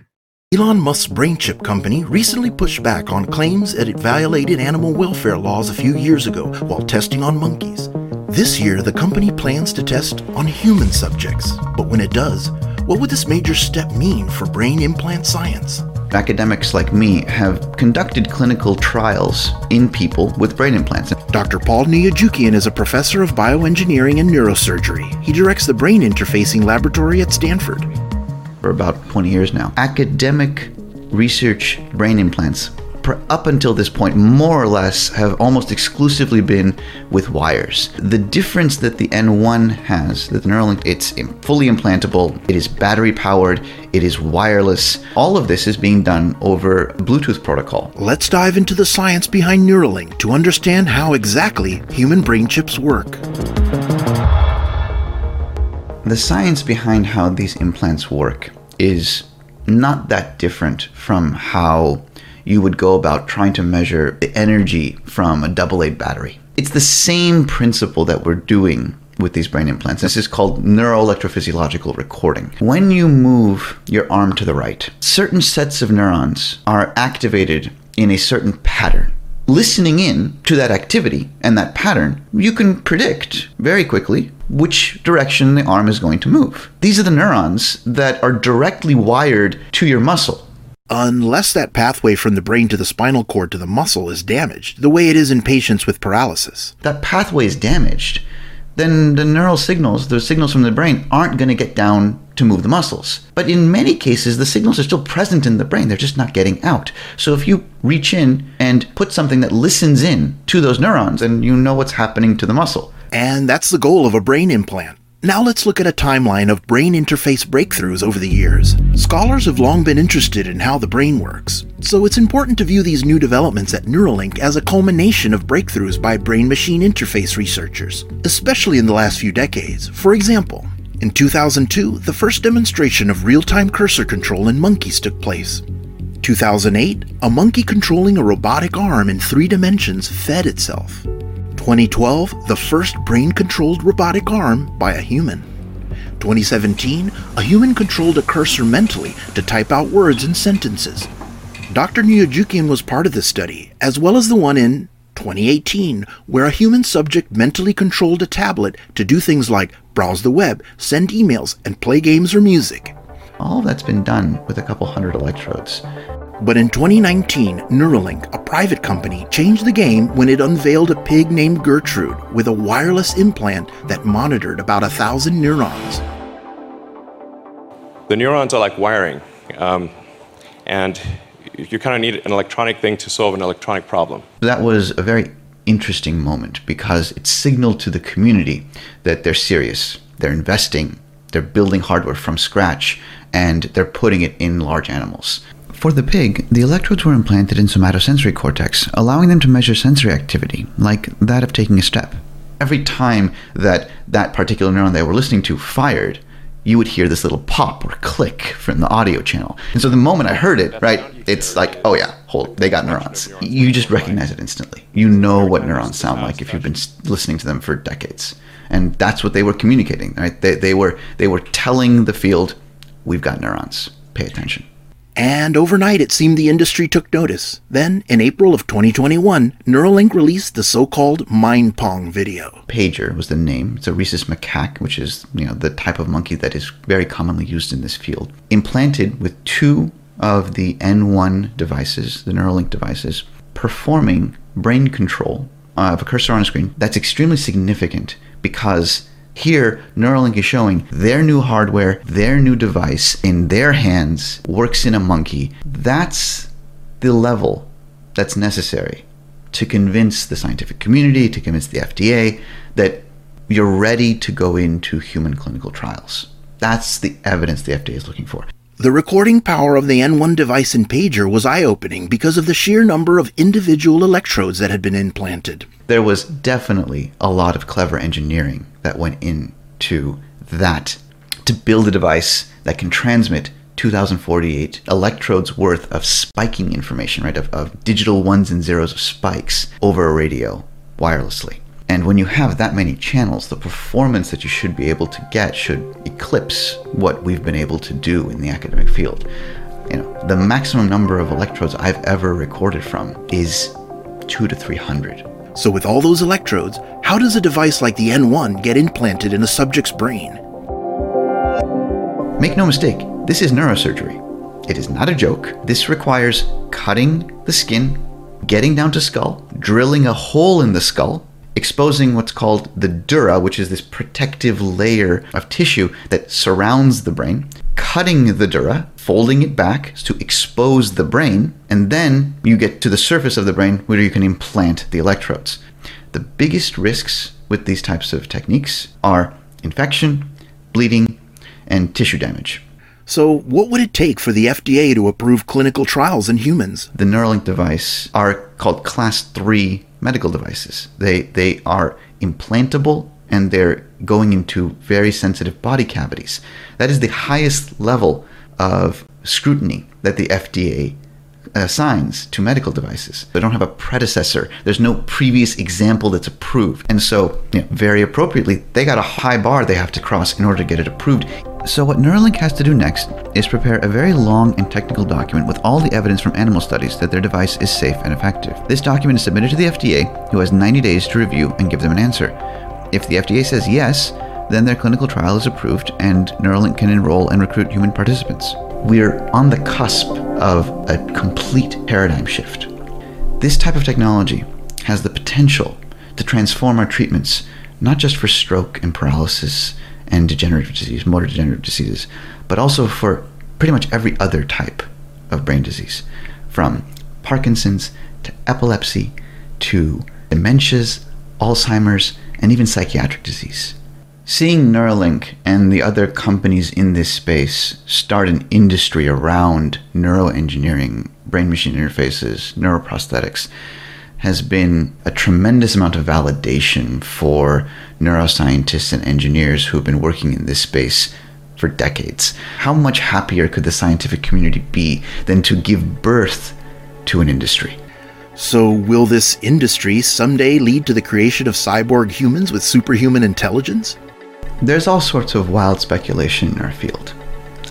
Speaker 4: Elon Musk's brain chip company recently pushed back on claims that it violated animal welfare laws a few years ago while testing on monkeys. This year, the company plans to test on human subjects. But when it does, what would this major step mean for brain implant science?
Speaker 5: Academics like me have conducted clinical trials in people with brain implants.
Speaker 4: Dr. Paul Nuyujukian is a professor of bioengineering and neurosurgery. He directs the brain interfacing laboratory at Stanford.
Speaker 5: for about 20 years now. Academic research brain implants, up until this point, more or less have almost exclusively been with wires. The difference that the N1 has, that the Neuralink, it's fully implantable, it is battery powered, it is wireless. All of this is being done over Bluetooth protocol.
Speaker 4: Let's dive into the science behind Neuralink to understand how exactly human brain chips work.
Speaker 5: The science behind how these implants work is not that different from how you would go about trying to measure the energy from a AA battery. It's the same principle that we're doing with these brain implants. This is called neuroelectrophysiological recording. When you move your arm to the right, certain sets of neurons are activated in a certain pattern listening in to that activity and that pattern, you can predict very quickly which direction the arm is going to move. These are the neurons that are directly wired to your muscle.
Speaker 4: Unless that pathway from the brain to the spinal cord to the muscle is damaged, the way it is in patients with paralysis.
Speaker 5: That pathway is damaged, then the neural signals, the signals from the brain, aren't going to get down to move the muscles. But in many cases, the signals are still present in the brain, they're just not getting out. So if you reach in and put something that listens in to those neurons, and you know what's happening to the muscle.
Speaker 4: And that's the goal of a brain implant. Now let's look at a timeline of brain interface breakthroughs over the years. Scholars have long been interested in how the brain works, so it's important to view these new developments at Neuralink as a culmination of breakthroughs by brain machine interface researchers, especially in the last few decades. For example, in 2002, the first demonstration of real time cursor control in monkeys took place. 2008, a monkey controlling a robotic arm in three dimensions fed itself. 2012, the first brain controlled robotic arm by a human. 2017, a human controlled a cursor mentally to type out words and sentences. Dr. Nuyujukian was part of this study, as well as the one in 2018, where a human subject mentally controlled a tablet to do things like browse the web, send emails, and play games or music.
Speaker 5: All that's been done with a couple hundred electrodes.
Speaker 4: But in 2019, Neuralink, a private company, changed the game when it unveiled a pig named Gertrude with a wireless implant that monitored about a thousand neurons.
Speaker 6: The neurons are like wiring, um, and you kind of need an electronic thing to solve an electronic problem.
Speaker 5: That was a very interesting moment because it signaled to the community that they're serious, they're investing, they're building hardware from scratch, and they're putting it in large animals. For the pig, the electrodes were implanted in somatosensory cortex, allowing them to measure sensory activity, like that of taking a step. Every time that that particular neuron they were listening to fired, you would hear this little pop or click from the audio channel. And so the moment I heard it, right, it's like, oh yeah, hold, they got neurons. You just recognize it instantly. You know what neurons sound like if you've been listening to them for decades. And that's what they were communicating, right? They, they were they were telling the field, we've got neurons. Pay attention.
Speaker 4: And overnight, it seemed the industry took notice. Then, in April of 2021, Neuralink released the so-called Mind Pong video.
Speaker 5: Pager was the name. It's a rhesus macaque, which is you know the type of monkey that is very commonly used in this field. Implanted with two of the N1 devices, the Neuralink devices, performing brain control of a cursor on a screen. That's extremely significant because here Neuralink is showing their new hardware, their new device in their hands works in a monkey. That's the level that's necessary to convince the scientific community, to convince the FDA that you're ready to go into human clinical trials. That's the evidence the FDA is looking for.
Speaker 4: The recording power of the N1 device in Pager was eye-opening because of the sheer number of individual electrodes that had been implanted.
Speaker 5: There was definitely a lot of clever engineering that went into that to build a device that can transmit 2048 electrodes worth of spiking information, right, of, of digital ones and zeros of spikes over a radio wirelessly. And when you have that many channels, the performance that you should be able to get should eclipse what we've been able to do in the academic field. You know, the maximum number of electrodes I've ever recorded from is two to three hundred.
Speaker 4: So with all those electrodes, how does a device like the N1 get implanted in a subject's brain?
Speaker 5: Make no mistake, this is neurosurgery. It is not a joke. This requires cutting the skin, getting down to skull, drilling a hole in the skull, exposing what's called the dura, which is this protective layer of tissue that surrounds the brain, cutting the dura, folding it back to expose the brain, and then you get to the surface of the brain where you can implant the electrodes. The biggest risks with these types of techniques are infection, bleeding, and tissue damage.
Speaker 4: So what would it take for the FDA to approve clinical trials in humans?
Speaker 5: the Neuralink device are called class 3 medical devices. They they are implantable and they're going into very sensitive body cavities. That is the highest level of scrutiny that the FDA Uh, assigns to medical devices. They don't have a predecessor. There's no previous example that's approved. And so, you know, very appropriately, they got a high bar they have to cross in order to get it approved. So, what Neuralink has to do next is prepare a very long and technical document with all the evidence from animal studies that their device is safe and effective. This document is submitted to the FDA, who has 90 days to review and give them an answer. If the FDA says yes, then their clinical trial is approved and Neuralink can enroll and recruit human participants. We're on the cusp of a complete paradigm shift. This type of technology has the potential to transform our treatments, not just for stroke and paralysis and degenerative disease, motor degenerative diseases, but also for pretty much every other type of brain disease, from Parkinson's to epilepsy to dementias, Alzheimer's, and even psychiatric disease. Seeing Neuralink and the other companies in this space start an industry around neuroengineering, brain machine interfaces, neuroprosthetics, has been a tremendous amount of validation for neuroscientists and engineers who've been working in this space for decades. How much happier could the scientific community be than to give birth to an industry?
Speaker 4: So will this industry someday lead to the creation of cyborg humans with superhuman intelligence?
Speaker 5: There's all sorts of wild speculation in our field.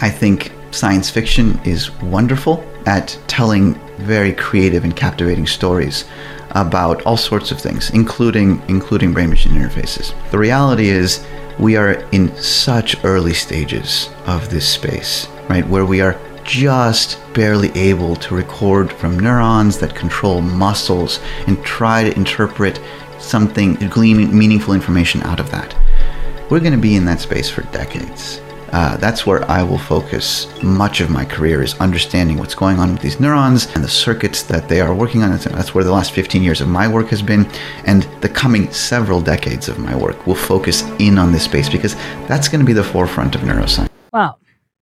Speaker 5: I think science fiction is wonderful at telling very creative and captivating stories about all sorts of things, including including brain machine interfaces. The reality is we are in such early stages of this space, right, where we are just barely able to record from neurons that control muscles and try to interpret something, glean meaningful information out of that. We're going to be in that space for decades. Uh, that's where I will focus much of my career is understanding what's going on with these neurons and the circuits that they are working on. That's where the last 15 years of my work has been, and the coming several decades of my work will focus in on this space because that's going to be the forefront of neuroscience.
Speaker 1: Well,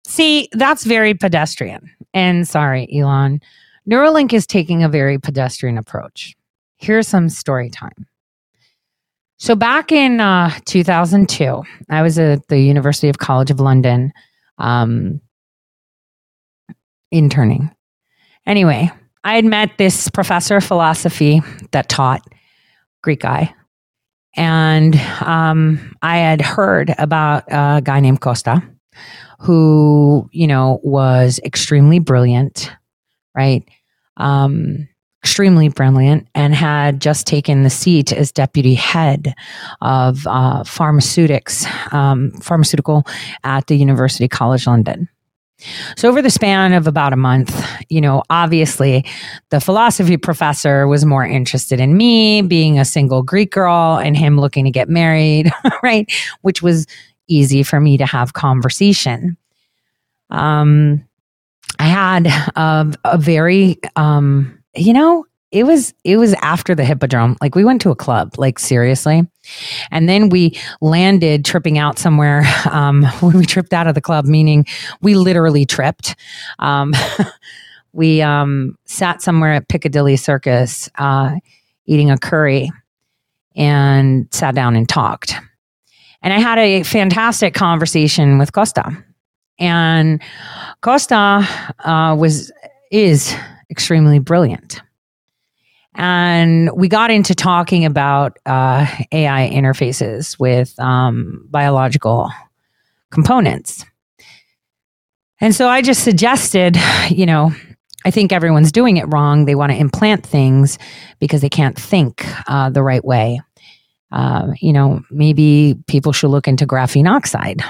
Speaker 1: see, that's very pedestrian. And sorry, Elon, Neuralink is taking a very pedestrian approach. Here's some story time. So back in uh, 2002, I was at the University of College of London um, interning. Anyway, I had met this professor of philosophy that taught Greek guy. And um, I had heard about a guy named Costa who, you know, was extremely brilliant, right? Um, extremely brilliant and had just taken the seat as deputy head of uh, pharmaceutics, um, pharmaceutical at the University College London. So, over the span of about a month, you know, obviously the philosophy professor was more interested in me being a single Greek girl and him looking to get married, right? Which was easy for me to have conversation. Um, I had a, a very, um, you know, it was it was after the hippodrome. Like we went to a club, like seriously, and then we landed tripping out somewhere. Um, when we tripped out of the club, meaning we literally tripped. Um, we um, sat somewhere at Piccadilly Circus, uh, eating a curry, and sat down and talked. And I had a fantastic conversation with Costa, and Costa uh, was is extremely brilliant. And we got into talking about uh, AI interfaces with um, biological components. And so I just suggested, you know, I think everyone's doing it wrong. They want to implant things because they can't think uh, the right way. Uh, you know, maybe people should look into graphene oxide.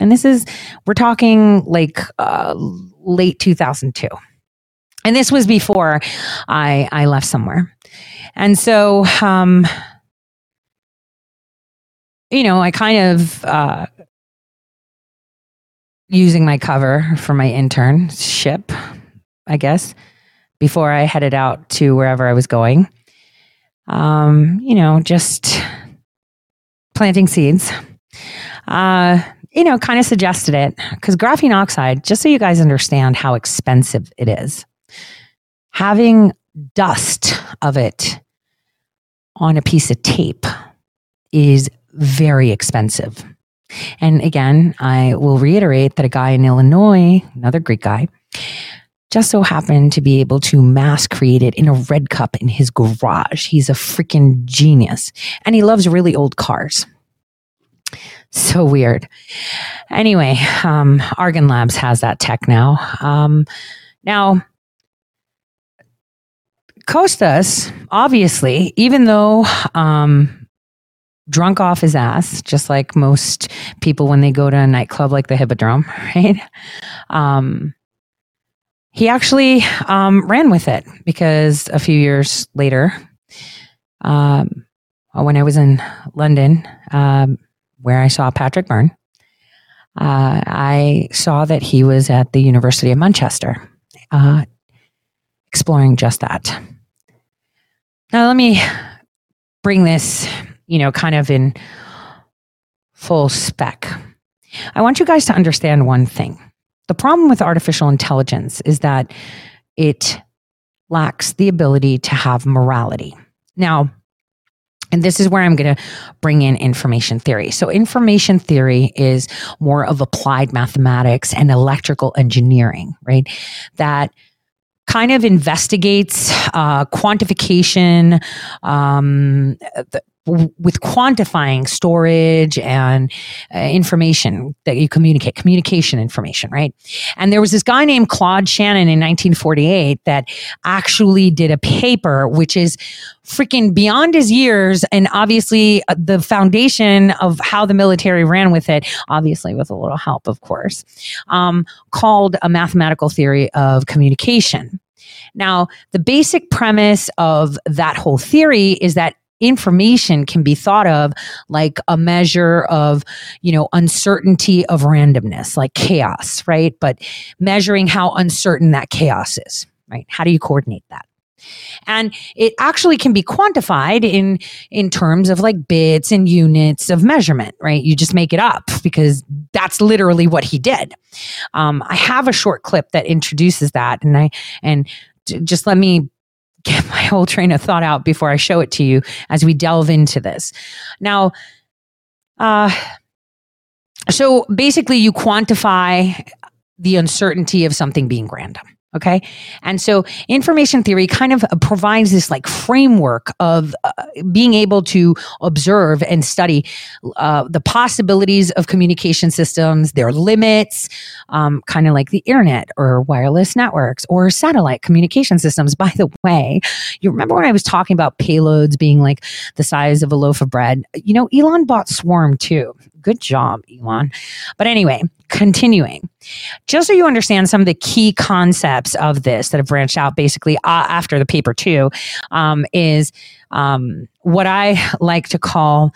Speaker 1: And this is, we're talking like uh, late 2002 and this was before I I left somewhere, and so um, you know I kind of uh, using my cover for my internship, I guess, before I headed out to wherever I was going. Um, you know, just planting seeds. Uh, you know, kind of suggested it because graphene oxide, just so you guys understand how expensive it is having dust of it on a piece of tape is very expensive. And again, I will reiterate that a guy in Illinois, another Greek guy, just so happened to be able to mass create it in a red cup in his garage. He's a freaking genius and he loves really old cars. So weird. Anyway, um, Argonne Labs has that tech now. Um, now, Costas, obviously, even though um, drunk off his ass, just like most people when they go to a nightclub like the Hippodrome, right? Um, he actually um, ran with it because a few years later, um, when I was in London, um, where I saw Patrick Byrne, uh, I saw that he was at the University of Manchester, uh, exploring just that. Now, let me bring this, you know, kind of in full spec. I want you guys to understand one thing. The problem with artificial intelligence is that it lacks the ability to have morality. Now, and this is where I'm going to bring in information theory. So, information theory is more of applied mathematics and electrical engineering, right? That kind of investigates uh, quantification um, with quantifying storage and uh, information that you communicate, communication information, right? And there was this guy named Claude Shannon in 1948 that actually did a paper, which is freaking beyond his years. And obviously, uh, the foundation of how the military ran with it, obviously, with a little help, of course, um, called a mathematical theory of communication. Now, the basic premise of that whole theory is that information can be thought of like a measure of, you know, uncertainty of randomness, like chaos, right? But measuring how uncertain that chaos is, right? How do you coordinate that? And it actually can be quantified in in terms of like bits and units of measurement, right? You just make it up because that's literally what he did. Um, I have a short clip that introduces that, and I and just let me get my whole train of thought out before I show it to you as we delve into this. Now, uh, so basically, you quantify the uncertainty of something being random. Okay. And so information theory kind of provides this like framework of uh, being able to observe and study uh, the possibilities of communication systems, their limits, um, kind of like the internet or wireless networks or satellite communication systems. By the way, you remember when I was talking about payloads being like the size of a loaf of bread? You know, Elon bought Swarm too. Good job, Elon. But anyway, continuing. Just so you understand some of the key concepts of this that have branched out basically uh, after the paper, too, um, is um, what I like to call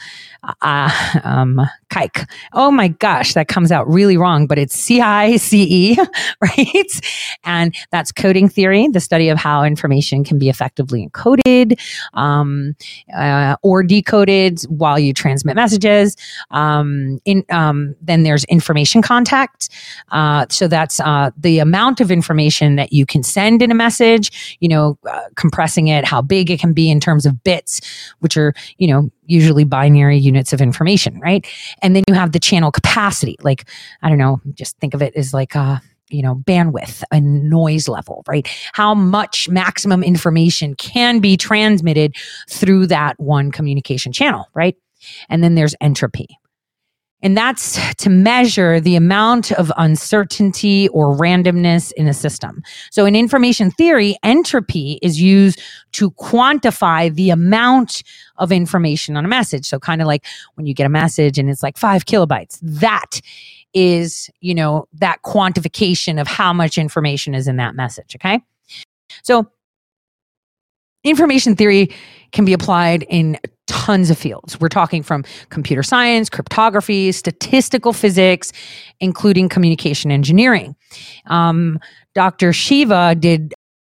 Speaker 1: uh, um, kike. Oh my gosh, that comes out really wrong, but it's C I C E, right? And that's coding theory, the study of how information can be effectively encoded um, uh, or decoded while you transmit messages. Um, in, um, then there's information contact. Uh, so that's uh, the amount of information that you can send in a message, you know, uh, compressing it, how big it can be in terms of bits, which are, you know, usually binary units of information, right? And then you have the channel capacity. Like, I don't know, just think of it as like, uh, you know, bandwidth and noise level, right? How much maximum information can be transmitted through that one communication channel, right? And then there's entropy. And that's to measure the amount of uncertainty or randomness in a system. So in information theory, entropy is used to quantify the amount of information on a message. So kind of like when you get a message and it's like five kilobytes, that is, you know, that quantification of how much information is in that message. Okay. So information theory can be applied in tons of fields. We're talking from computer science, cryptography, statistical physics, including communication engineering. Um, Dr. Shiva did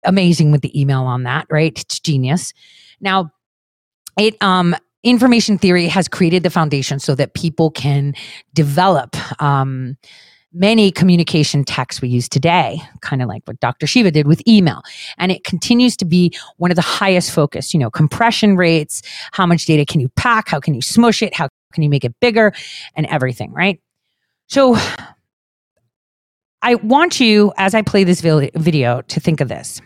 Speaker 1: amazing with the email on that, right? It's genius. Now, it um information theory has created the foundation so that people can develop um many communication texts we use today, kind of like what Dr. Shiva did with email. And it continues to be one of the highest focus, you know, compression rates, how much data can you pack, how can you smush it, how can you make it bigger, and everything, right? So I want you, as I play this video, to think of this.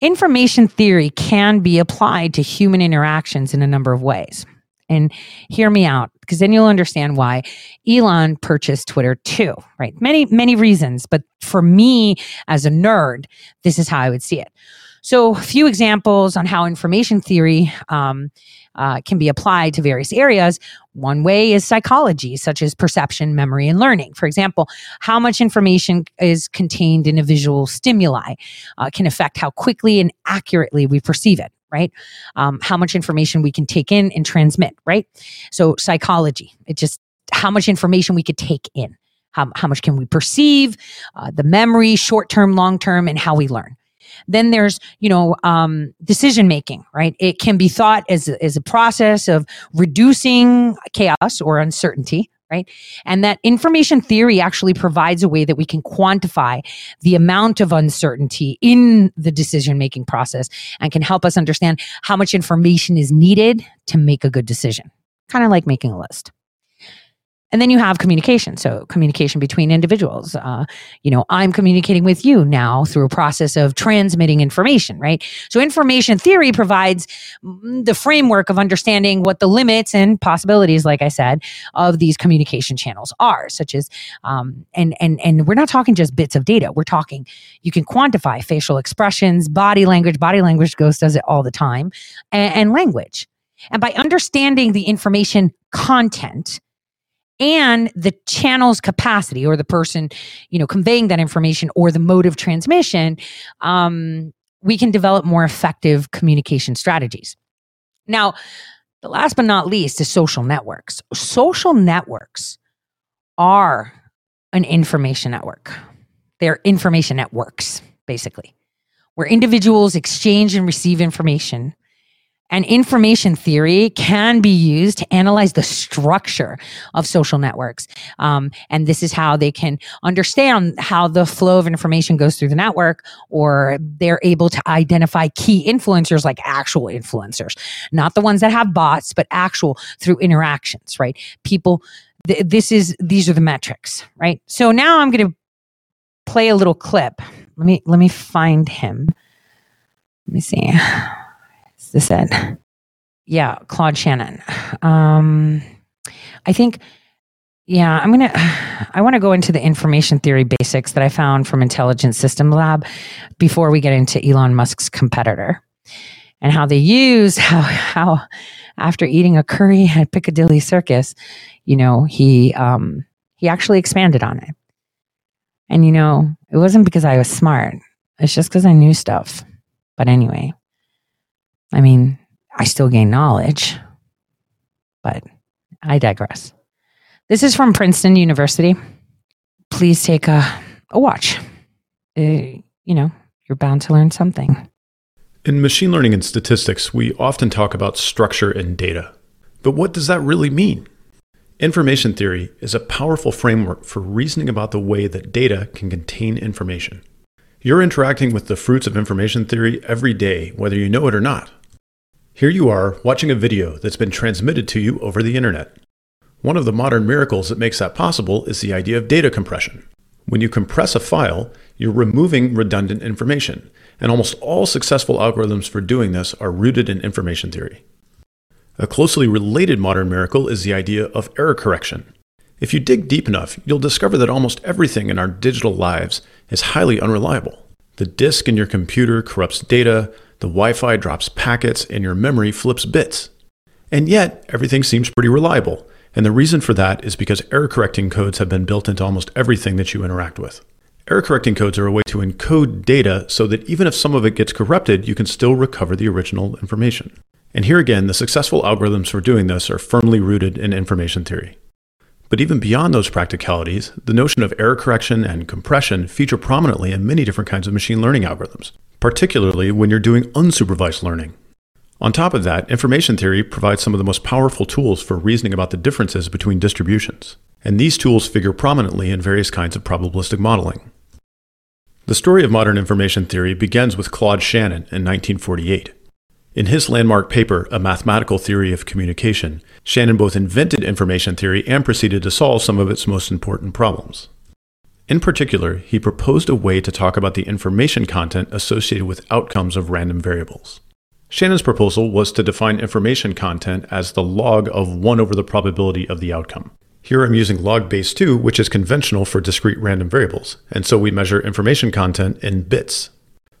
Speaker 1: Information theory can be applied to human interactions in a number of ways. And hear me out, because then you'll understand why Elon purchased Twitter too, right? Many, many reasons. But for me as a nerd, this is how I would see it. So, a few examples on how information theory um, uh, can be applied to various areas. One way is psychology, such as perception, memory, and learning. For example, how much information is contained in a visual stimuli uh, can affect how quickly and accurately we perceive it right? Um, how much information we can take in and transmit, right? So psychology, it just how much information we could take in, how, how much can we perceive, uh, the memory, short term, long term, and how we learn. Then there's, you know, um, decision making, right? It can be thought as, as a process of reducing chaos or uncertainty, right? And that information theory actually provides a way that we can quantify the amount of uncertainty in the decision making process and can help us understand how much information is needed to make a good decision. Kind of like making a list. And then you have communication. So communication between individuals. Uh, you know, I'm communicating with you now through a process of transmitting information, right? So information theory provides the framework of understanding what the limits and possibilities, like I said, of these communication channels are, such as, um, and and and we're not talking just bits of data. We're talking you can quantify facial expressions, body language. Body language Ghost does it all the time, and, and language. And by understanding the information content and the channel's capacity or the person you know conveying that information or the mode of transmission um, we can develop more effective communication strategies now the last but not least is social networks social networks are an information network they're information networks basically where individuals exchange and receive information. And information theory can be used to analyze the structure of social networks. Um, and this is how they can understand how the flow of information goes through the network, or they're able to identify key influencers like actual influencers, not the ones that have bots, but actual through interactions, right? People, th- this is, these are the metrics, right? So now I'm going to play a little clip. Let me, let me find him. Let me see. Is this it? Yeah, Claude Shannon. Um, I think, yeah, I'm gonna. I want to go into the information theory basics that I found from Intelligent System Lab before we get into Elon Musk's competitor and how they use how how after eating a curry at Piccadilly Circus, you know, he um, he actually expanded on it. And you know, it wasn't because I was smart. It's just because I knew stuff. But anyway, I mean, I still gain knowledge, but I digress. This is from Princeton University. Please take a, a watch. Uh, you know, you're bound to learn something.
Speaker 7: In machine learning and statistics, we often talk about structure and data. But what does that really mean? Information theory is a powerful framework for reasoning about the way that data can contain information. You're interacting with the fruits of information theory every day, whether you know it or not. Here you are watching a video that's been transmitted to you over the internet. One of the modern miracles that makes that possible is the idea of data compression. When you compress a file, you're removing redundant information, and almost all successful algorithms for doing this are rooted in information theory. A closely related modern miracle is the idea of error correction. If you dig deep enough, you'll discover that almost everything in our digital lives is highly unreliable. The disk in your computer corrupts data, the Wi Fi drops packets, and your memory flips bits. And yet, everything seems pretty reliable. And the reason for that is because error correcting codes have been built into almost everything that you interact with. Error correcting codes are a way to encode data so that even if some of it gets corrupted, you can still recover the original information. And here again, the successful algorithms for doing this are firmly rooted in information theory. But even beyond those practicalities, the notion of error correction and compression feature prominently in many different kinds of machine learning algorithms, particularly when you're doing unsupervised learning. On top of that, information theory provides some of the most powerful tools for reasoning about the differences between distributions. And these tools figure prominently in various kinds of probabilistic modeling. The story of modern information theory begins with Claude Shannon in 1948. In his landmark paper, A Mathematical Theory of Communication, Shannon both invented information theory and proceeded to solve some of its most important problems. In particular, he proposed a way to talk about the information content associated with outcomes of random variables. Shannon's proposal was to define information content as the log of 1 over the probability of the outcome. Here I'm using log base 2, which is conventional for discrete random variables, and so we measure information content in bits.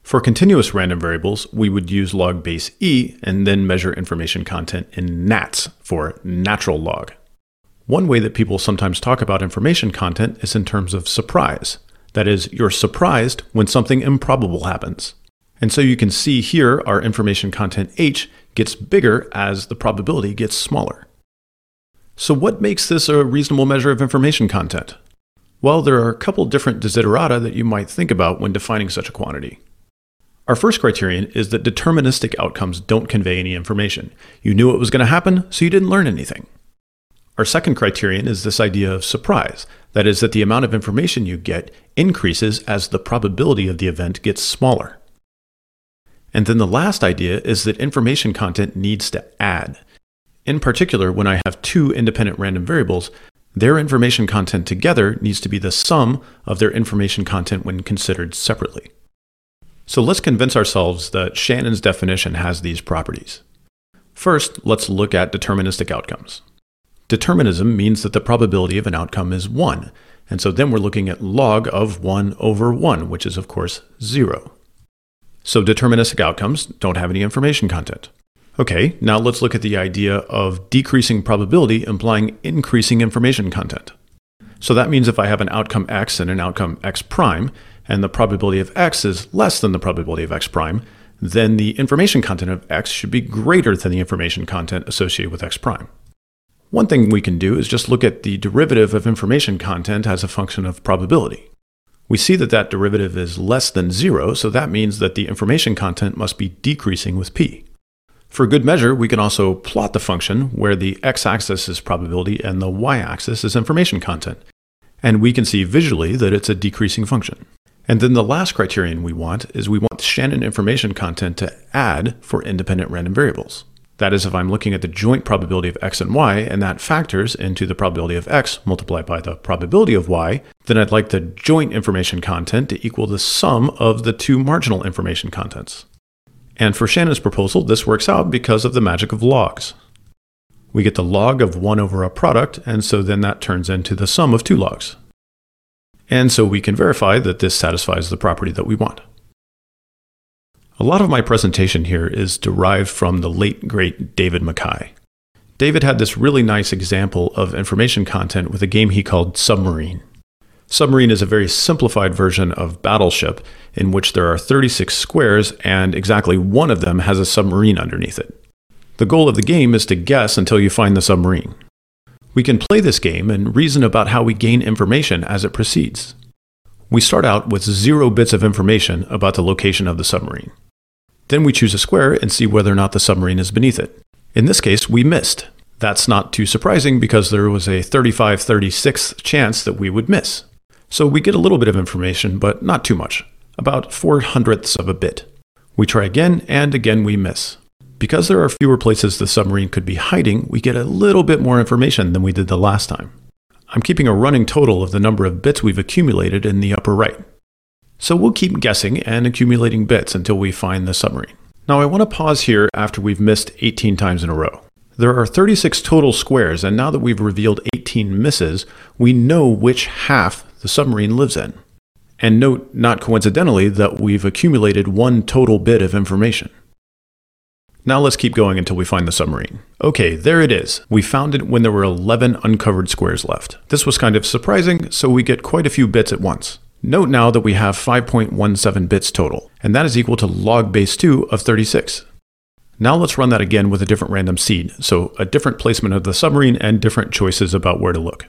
Speaker 7: For continuous random variables, we would use log base e and then measure information content in nats for natural log. One way that people sometimes talk about information content is in terms of surprise. That is, you're surprised when something improbable happens. And so you can see here our information content h gets bigger as the probability gets smaller. So, what makes this a reasonable measure of information content? Well, there are a couple different desiderata that you might think about when defining such a quantity. Our first criterion is that deterministic outcomes don't convey any information. You knew it was going to happen, so you didn't learn anything. Our second criterion is this idea of surprise. That is, that the amount of information you get increases as the probability of the event gets smaller. And then the last idea is that information content needs to add. In particular, when I have two independent random variables, their information content together needs to be the sum of their information content when considered separately. So let's convince ourselves that Shannon's definition has these properties. First, let's look at deterministic outcomes. Determinism means that the probability of an outcome is 1, and so then we're looking at log of 1 over 1, which is of course 0. So deterministic outcomes don't have any information content. Okay, now let's look at the idea of decreasing probability implying increasing information content. So that means if I have an outcome x and an outcome x prime, and the probability of x is less than the probability of x prime, then the information content of x should be greater than the information content associated with x prime. One thing we can do is just look at the derivative of information content as a function of probability. We see that that derivative is less than zero, so that means that the information content must be decreasing with p. For good measure, we can also plot the function where the x-axis is probability and the y-axis is information content. And we can see visually that it's a decreasing function. And then the last criterion we want is we want Shannon information content to add for independent random variables. That is, if I'm looking at the joint probability of x and y, and that factors into the probability of x multiplied by the probability of y, then I'd like the joint information content to equal the sum of the two marginal information contents. And for Shannon's proposal, this works out because of the magic of logs. We get the log of 1 over a product, and so then that turns into the sum of two logs. And so we can verify that this satisfies the property that we want. A lot of my presentation here is derived from the late great David MacKay. David had this really nice example of information content with a game he called Submarine. Submarine is a very simplified version of Battleship in which there are 36 squares and exactly one of them has a submarine underneath it. The goal of the game is to guess until you find the submarine. We can play this game and reason about how we gain information as it proceeds. We start out with zero bits of information about the location of the submarine. Then we choose a square and see whether or not the submarine is beneath it. In this case, we missed. That's not too surprising because there was a 35 36 chance that we would miss. So we get a little bit of information, but not too much, about 4 hundredths of a bit. We try again, and again we miss. Because there are fewer places the submarine could be hiding, we get a little bit more information than we did the last time. I'm keeping a running total of the number of bits we've accumulated in the upper right. So we'll keep guessing and accumulating bits until we find the submarine. Now I want to pause here after we've missed 18 times in a row. There are 36 total squares, and now that we've revealed 18 misses, we know which half the submarine lives in. And note, not coincidentally, that we've accumulated one total bit of information. Now let's keep going until we find the submarine. Okay, there it is. We found it when there were 11 uncovered squares left. This was kind of surprising, so we get quite a few bits at once. Note now that we have 5.17 bits total, and that is equal to log base 2 of 36. Now let's run that again with a different random seed, so a different placement of the submarine and different choices about where to look.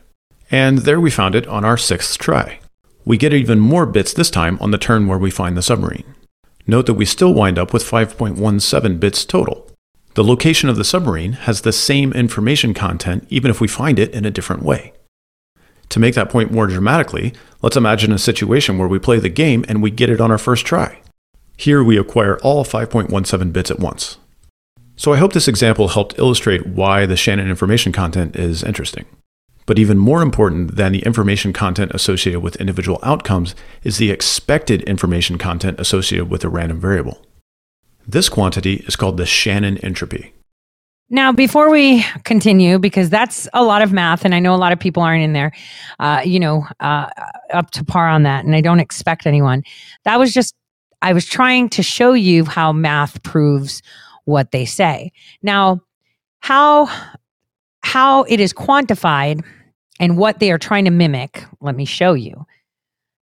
Speaker 7: And there we found it on our sixth try. We get even more bits this time on the turn where we find the submarine. Note that we still wind up with 5.17 bits total. The location of the submarine has the same information content even if we find it in a different way. To make that point more dramatically, let's imagine a situation where we play the game and we get it on our first try. Here we acquire all 5.17 bits at once. So I hope this example helped illustrate why the Shannon information content is interesting. But even more important than the information content associated with individual outcomes is the expected information content associated with a random variable. This quantity is called the Shannon entropy.
Speaker 1: Now, before we continue, because that's a lot of math, and I know a lot of people aren't in there, uh, you know, uh, up to par on that, and I don't expect anyone. That was just, I was trying to show you how math proves what they say. Now, how how it is quantified and what they are trying to mimic. Let me show you.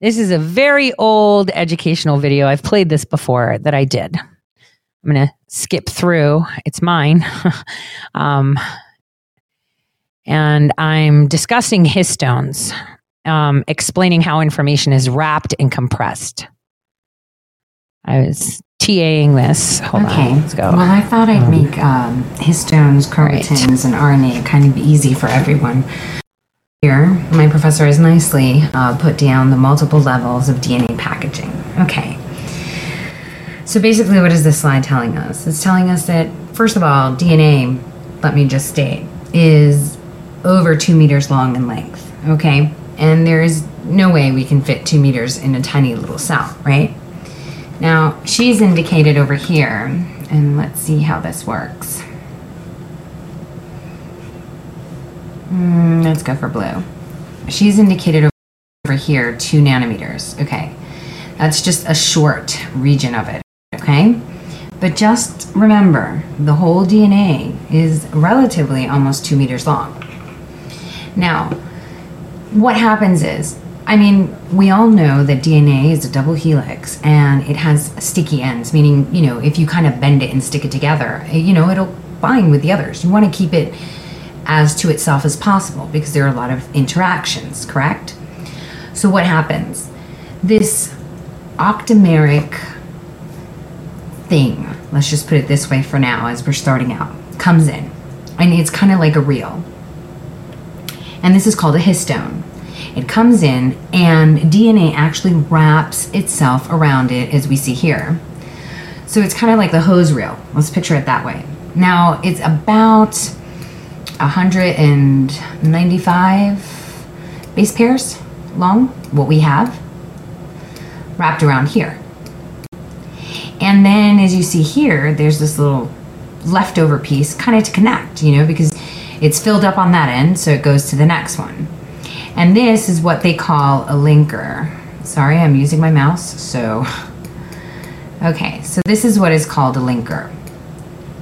Speaker 1: This is a very old educational video. I've played this before that I did. I'm going to skip through. It's mine. um, and I'm discussing histones, um, explaining how information is wrapped and compressed. I was TAing this. Hold
Speaker 8: okay.
Speaker 1: on. Let's go.
Speaker 8: Well, I thought I'd make um, histones, chromatins, and RNA kind of easy for everyone. Here, my professor has nicely uh, put down the multiple levels of DNA packaging. Okay. So basically, what is this slide telling us? It's telling us that, first of all, DNA, let me just state, is over two meters long in length, okay? And there is no way we can fit two meters in a tiny little cell, right? Now, she's indicated over here, and let's see how this works. Mm, let's go for blue. She's indicated over here, two nanometers. Okay. That's just a short region of it. Okay. But just remember, the whole DNA is relatively almost two meters long. Now, what happens is, I mean, we all know that DNA is a double helix and it has sticky ends, meaning, you know, if you kind of bend it and stick it together, you know, it'll bind with the others. You want to keep it as to itself as possible because there are a lot of interactions, correct? So, what happens?
Speaker 1: this octameric thing, let's just put it this way for now as we're starting out, comes in. And it's kind of like a reel. And this is called a histone. It comes in and DNA actually wraps itself around it as we see here. So it's kind of like the hose reel. Let's picture it that way. Now it's about 195 base pairs long, what we have, wrapped around here. And then as you see here, there's this little leftover piece kind of to connect, you know, because it's filled up on that end, so it goes to the next one. And this is what they call a linker. Sorry, I'm using my mouse, so. Okay, so this is what is called a linker.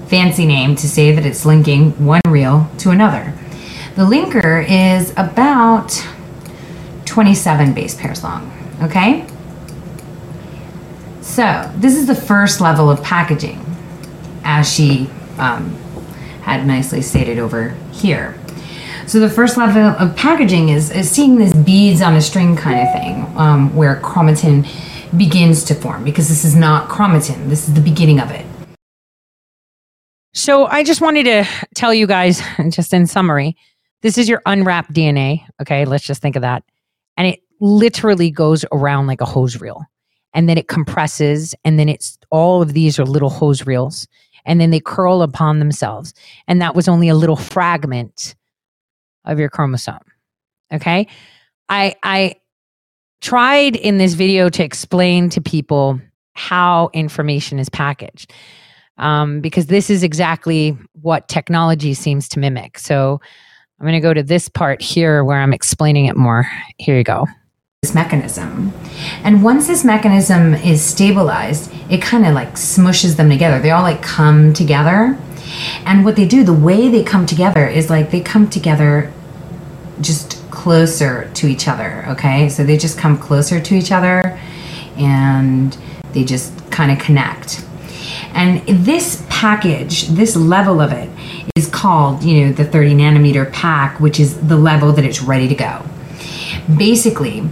Speaker 1: Fancy name to say that it's linking one reel to another. The linker is about 27 base pairs long, okay? So, this is the first level of packaging, as she um, had nicely stated over here. So, the first level of packaging is, is seeing this beads on a string kind of thing, um, where chromatin begins to form, because this is not chromatin, this is the beginning of it.
Speaker 9: So I just wanted to tell you guys, just in summary, this is your unwrapped DNA. Okay, let's just think of that. And it literally goes around like a hose reel. And then it compresses, and then it's all of these are little hose reels, and then they curl upon themselves. And that was only a little fragment of your chromosome. Okay. I I tried in this video to explain to people how information is packaged um, because this is exactly what technology seems to mimic. So I'm going to go to this part here where I'm explaining it more. Here you go.
Speaker 1: This mechanism. And once this mechanism is stabilized, it kind of like smushes them together. They all like come together. And what they do, the way they come together is like they come together just closer to each other, okay? So they just come closer to each other and they just kind of connect. And this package, this level of it, is called, you know, the 30 nanometer pack, which is the level that it's ready to go. Basically,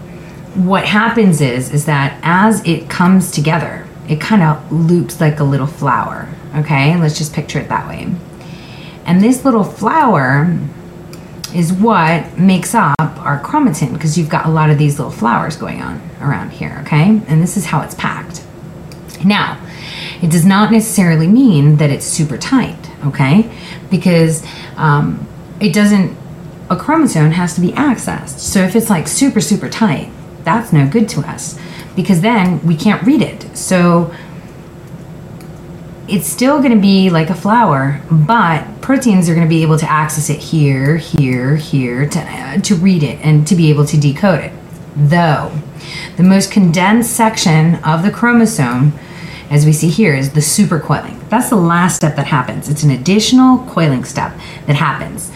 Speaker 1: what happens is is that as it comes together, it kind of loops like a little flower. Okay, let's just picture it that way. And this little flower is what makes up our chromatin because you've got a lot of these little flowers going on around here. Okay, and this is how it's packed. Now, it does not necessarily mean that it's super tight, okay? Because um, it doesn't, a chromosome has to be accessed. So if it's like super, super tight, that's no good to us because then we can't read it. So it's still going to be like a flower, but proteins are going to be able to access it here, here, here to, uh, to read it and to be able to decode it. Though the most condensed section of the chromosome as we see here, is the supercoiling. That's the last step that happens. It's an additional coiling step that happens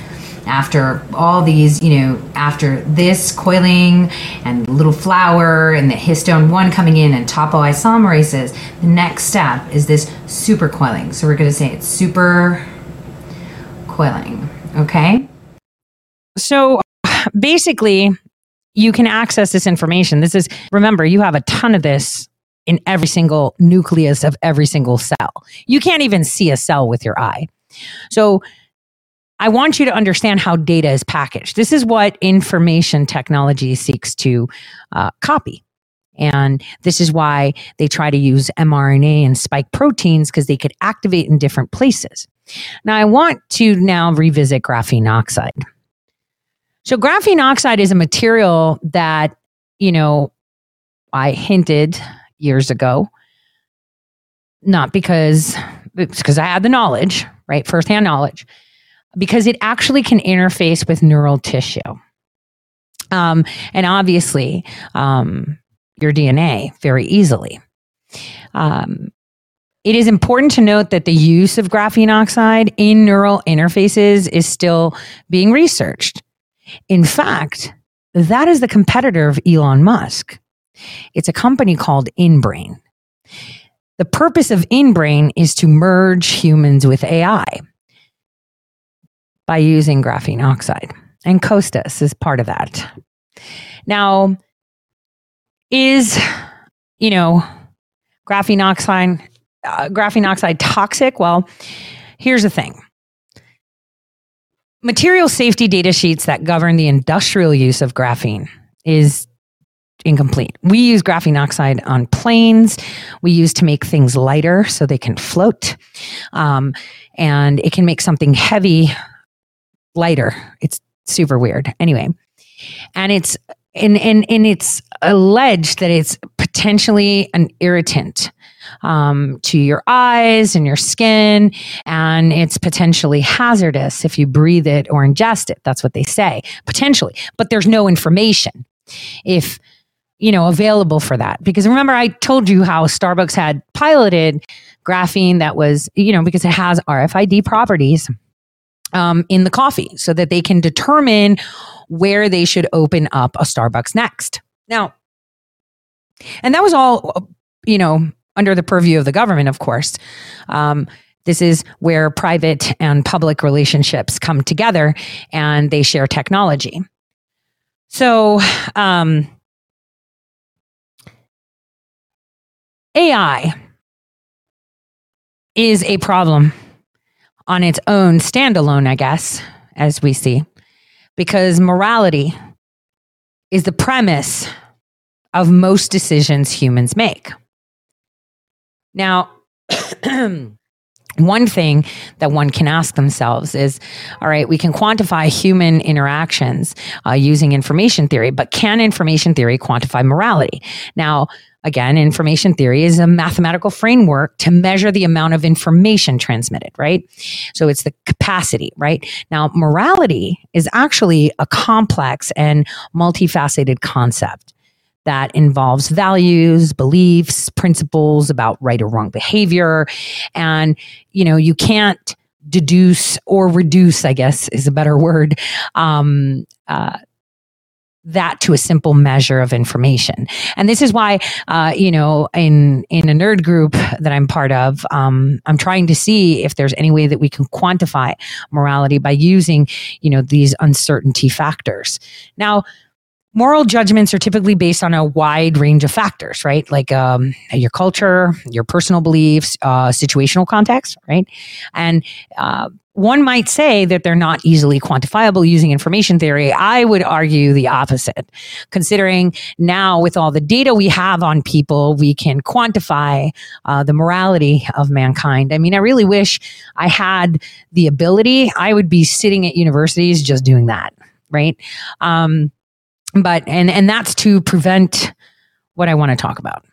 Speaker 1: after all these, you know, after this coiling and little flower and the histone 1 coming in and topoisomerases, the next step is this super coiling. So we're going to say it's super coiling, okay?
Speaker 9: So basically, you can access this information. This is, remember, you have a ton of this in every single nucleus of every single cell. You can't even see a cell with your eye. So I want you to understand how data is packaged. This is what information technology seeks to uh, copy. And this is why they try to use mRNA and spike proteins because they could activate in different places. Now, I want to now revisit graphene oxide. So, graphene oxide is a material that, you know, I hinted years ago. Not because because I had the knowledge, right? Firsthand knowledge, because it actually can interface with neural tissue. Um, and obviously, um, your DNA very easily. Um, it is important to note that the use of graphene oxide in neural interfaces is still being researched. In fact, that is the competitor of Elon Musk. It's a company called InBrain. The purpose of InBrain is to merge humans with AI by using graphene oxide. And Costas is part of that. Now,
Speaker 1: is, you know, graphene oxide, uh, graphene oxide toxic? Well, here's the thing. Material safety data sheets that govern the industrial use of graphene is incomplete. We use graphene oxide on planes. We use to make things lighter so they can float. Um, and it can make something heavy lighter. It's super weird. Anyway, and it's and and and it's alleged that it's potentially an irritant um, to your eyes and your skin, and it's potentially hazardous if you breathe it or ingest it. That's what they say potentially, but there's no information if you know available for that because remember I told you how Starbucks had piloted graphene that was you know because it has RFID properties um, in the coffee so that they can determine where they should open up a Starbucks next. Now, and that was all, you know, under the purview of the government, of course. Um, this is where private and public relationships come together and they share technology. So, um, AI is a problem on its own standalone, I guess, as we see, because morality is the premise of most decisions humans make. Now, one thing that one can ask themselves is all right, we can quantify human interactions uh, using information theory, but can information theory quantify morality? Now, again, information theory is a mathematical framework to measure the amount of information transmitted, right? So it's the capacity, right? Now, morality is actually a complex and multifaceted concept that involves values, beliefs, principles about right or wrong behavior. And, you know, you can't deduce or reduce, I guess is a better word, um, uh, that to a simple measure of information. And this is why, uh, you know, in in a nerd group that I'm part of, um, I'm trying to see if there's any way that we can quantify morality by using, you know, these uncertainty factors. Now, moral judgments are typically based on a wide range of factors, right? Like um, your culture, your personal beliefs, uh, situational context, right? And uh, one might say that they're not easily quantifiable using information theory. I would argue the opposite. Considering now, with all the data we have on people, we can quantify uh, the morality of mankind. I mean, I really wish I had the ability. I would be sitting at universities just doing that, right? Um, but and and that's to prevent what I want to talk about.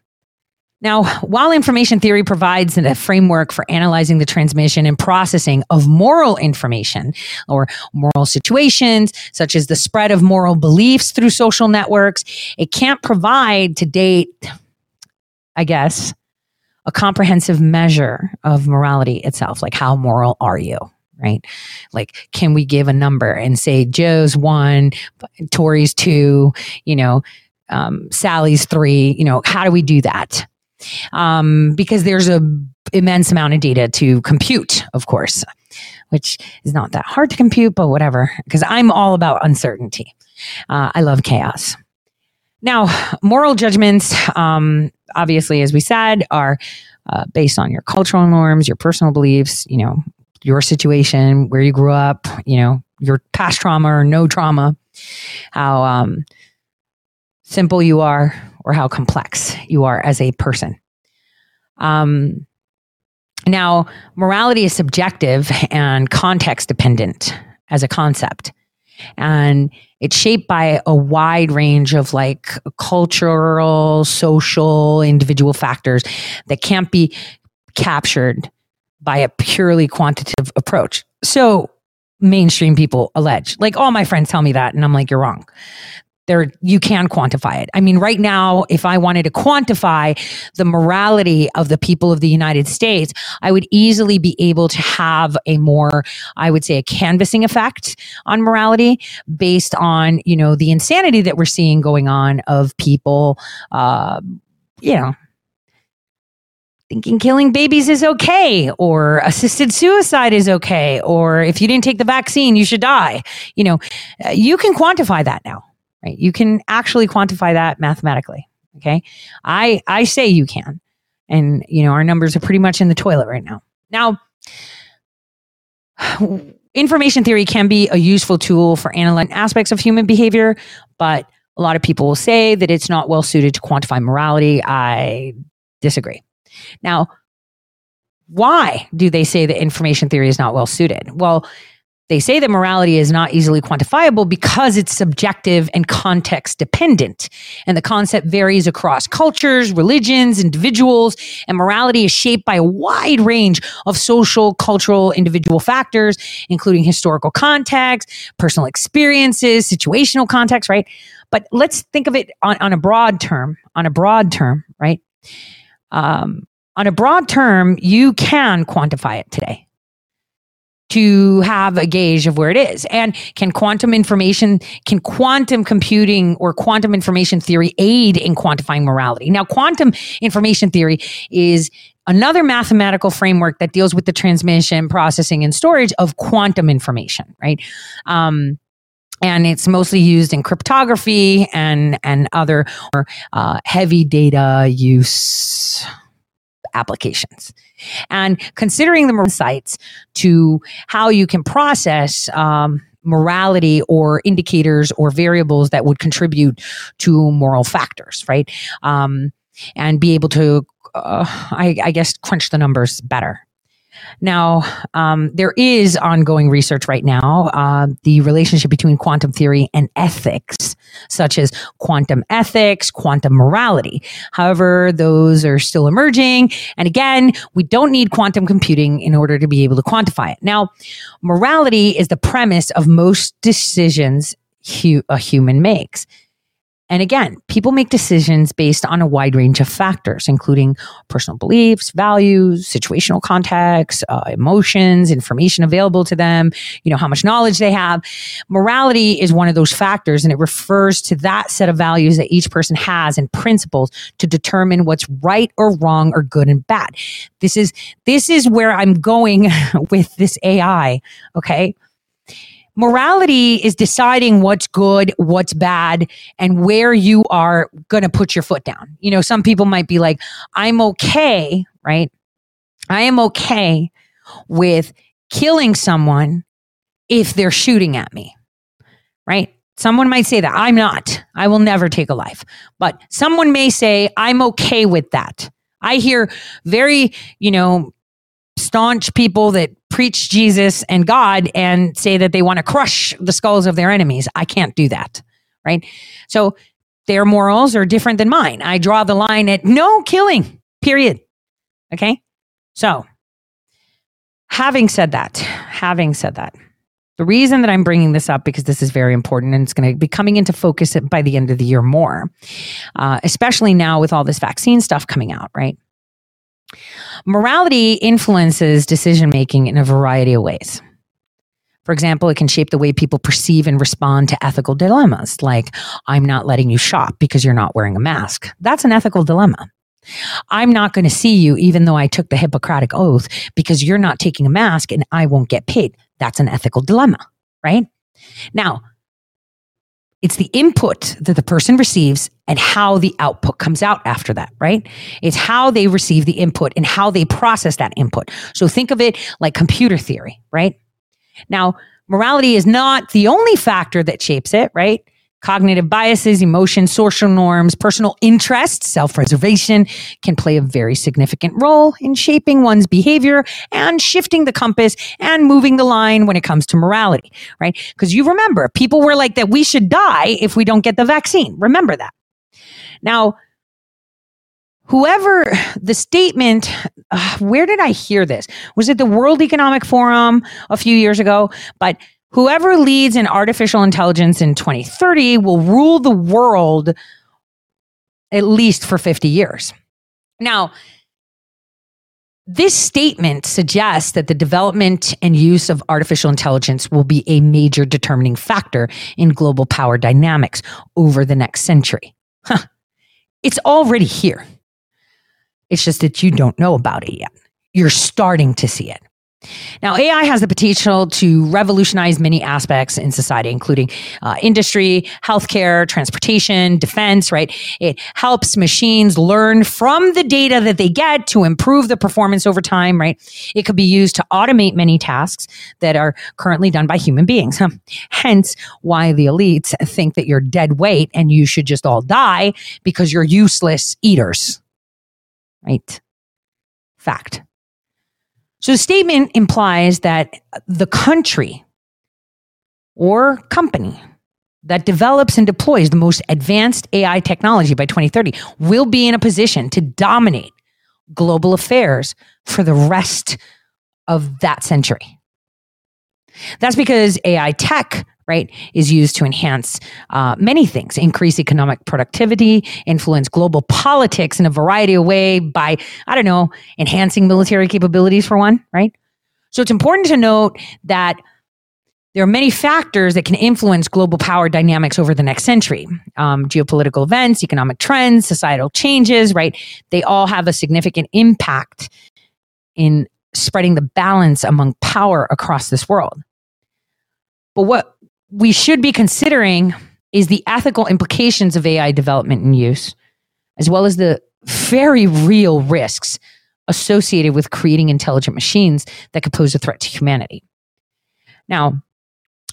Speaker 1: Now, while information theory provides a framework for analyzing the transmission and processing of moral information or moral situations, such as the spread of moral beliefs through social networks, it can't provide to date, I guess, a comprehensive measure of morality itself. Like, how moral are you? Right? Like, can we give a number and say Joe's one, Tori's two, you know, um, Sally's three? You know, how do we do that? Um, because there's a immense amount of data to compute, of course, which is not that hard to compute, but whatever. Because I'm all about uncertainty. Uh, I love chaos. Now, moral judgments, um, obviously, as we said, are uh, based on your cultural norms, your personal beliefs, you know, your situation, where you grew up, you know, your past trauma or no trauma, how um, simple you are or how complex you are as a person. Um, now, morality is subjective and context dependent as a concept. And it's shaped by a wide range of like cultural, social, individual factors that can't be captured by a purely quantitative approach. So mainstream people allege. Like all my friends tell me that, and I'm like, you're wrong. There, you can quantify it. I mean, right now, if I wanted to quantify the morality of the people of the United States, I would easily be able to have a more, I would say, a canvassing effect on morality based on, you know, the insanity that we're seeing going on of people, uh, you know, thinking killing babies is okay or assisted suicide is okay or if you didn't take the vaccine you should die you know uh, you can quantify that now right you can actually quantify that mathematically Okay. I, I say you can. And, you know, our numbers are pretty much in the toilet right now. Now, information theory can be a useful tool for analyzing aspects of human behavior, but a lot of people will say that it's not well suited to quantify morality. I disagree. Now, why do they say that information theory is not well suited? Well, they say that morality is not easily quantifiable because it's subjective and context dependent. And the concept varies across cultures, religions, individuals, and morality is shaped by a wide range of social, cultural, individual factors, including historical context, personal experiences, situational context, right? But let's think of it on, on a broad term, on a broad term, right? Um, on a broad term, you can quantify it today to have a gauge of where it is. And can quantum information, can quantum computing or quantum information theory aid in quantifying morality? Now, quantum information theory is another mathematical framework that deals with the transmission, processing, and storage of quantum information, right? Um, and it's mostly used in cryptography and and other uh, heavy data use applications. And considering the insights to how you can process um, morality or indicators or variables that would contribute to moral factors, right? Um, and be able to, uh, I, I guess, crunch the numbers better. Now, um, there is ongoing research right now, uh, the relationship between quantum theory and ethics, such as quantum ethics, quantum morality. However, those are still emerging. And again, we don't need quantum computing in order to be able to quantify it. Now, morality is the premise of most decisions hu- a human makes. And again, people make decisions based on a wide range of factors, including personal beliefs, values, situational context, uh, emotions, information available to them, you know, how much knowledge they have. Morality is one of those factors, and it refers to that set of values that each person has and principles to determine what's right or wrong or good and bad. This is, this is where I'm going with this AI. Okay morality is deciding what's good, what's bad, and where you are going to put your foot down. You know, some people might be like, I'm okay, right? I am okay with killing someone if they're shooting at me, right? Someone might say that. I'm not. I will never take a life. But someone may say, I'm okay with that. I hear very, you know, staunch people that preach Jesus and God and say that they want to crush the skulls of their enemies. I can't do that. Right. So their morals are different than mine. I draw the line at no killing, period. Okay. So having said that, having said that, the reason that I'm bringing this up because this is very important and it's going to be coming into focus by the end of the year more, uh, especially now with all this vaccine stuff coming out, right? Morality influences decision making in a variety of ways. For example, it can shape the way people perceive and respond to ethical dilemmas, like, I'm not letting you shop because you're not wearing a mask. That's an ethical dilemma. I'm not going to see you even though I took the Hippocratic oath because you're not taking a mask and I won't get paid. That's an ethical dilemma, right? Now, it's the input that the person receives and how the output comes out after that, right? It's how they receive the input and how they process that input. So think of it like computer theory, right? Now, morality is not the only factor that shapes it, right? Cognitive biases, emotions, social norms, personal interests, self preservation can play a very significant role in shaping one's behavior and shifting the compass and moving the line when it comes to morality, right? Because you remember, people were like that we should die if we don't get the vaccine. Remember that. Now, whoever the statement, uh, where did I hear this? Was it the World Economic Forum a few years ago? But Whoever leads in artificial intelligence in 2030 will rule the world at least for 50 years. Now, this statement suggests that the development and use of artificial intelligence will be a major determining factor in global power dynamics over the next century. Huh. It's already here. It's just that you don't know about it yet. You're starting to see it. Now, AI has the potential to revolutionize many aspects in society, including uh, industry, healthcare, transportation, defense, right? It helps machines learn from the data that they get to improve the performance over time, right? It could be used to automate many tasks that are currently done by human beings. Hence, why the elites think that you're dead weight and you should just all die because you're useless eaters, right? Fact. So the statement implies that the country or company that develops and deploys the most advanced AI technology by 2030 will be in a position to dominate global affairs for the rest of that century. That's because AI tech, right, is used to enhance uh, many things, increase economic productivity, influence global politics in a variety of ways by, I don't know, enhancing military capabilities for one, right? So it's important to note that there are many factors that can influence global power dynamics over the next century. Um, geopolitical events, economic trends, societal changes, right? They all have a significant impact in spreading the balance among power across this world. But what we should be considering is the ethical implications of AI development and use, as well as the very real risks associated with creating intelligent machines that could pose a threat to humanity. Now,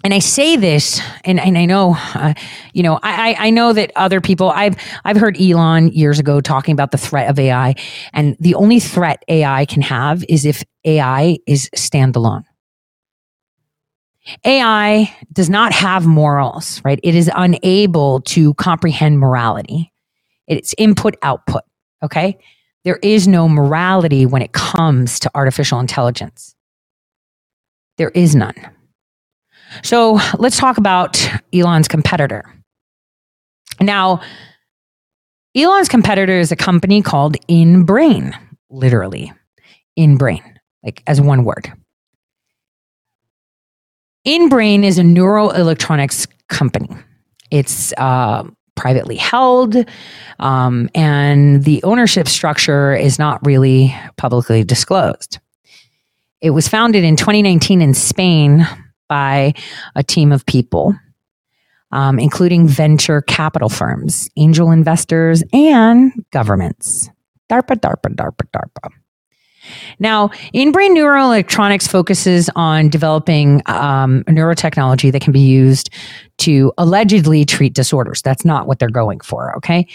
Speaker 1: and I say this, and, and I know, uh, you know, I, I know that other people. I've I've heard Elon years ago talking about the threat of AI, and the only threat AI can have is if AI is standalone. AI does not have morals, right? It is unable to comprehend morality. It's input output. Okay. There is no morality when it comes to artificial intelligence. There is none. So let's talk about Elon's competitor. Now, Elon's competitor is a company called InBrain, literally, InBrain, like as one word. InBrain is a neuroelectronics company. It's uh, privately held, um, and the ownership structure is not really publicly disclosed. It was founded in 2019 in Spain by a team of people, um, including venture capital firms, angel investors, and governments. DARPA, DARPA, DARPA, DARPA. Now, in InBrain Neuroelectronics focuses on developing um, neurotechnology that can be used to allegedly treat disorders. That's not what they're going for. Okay.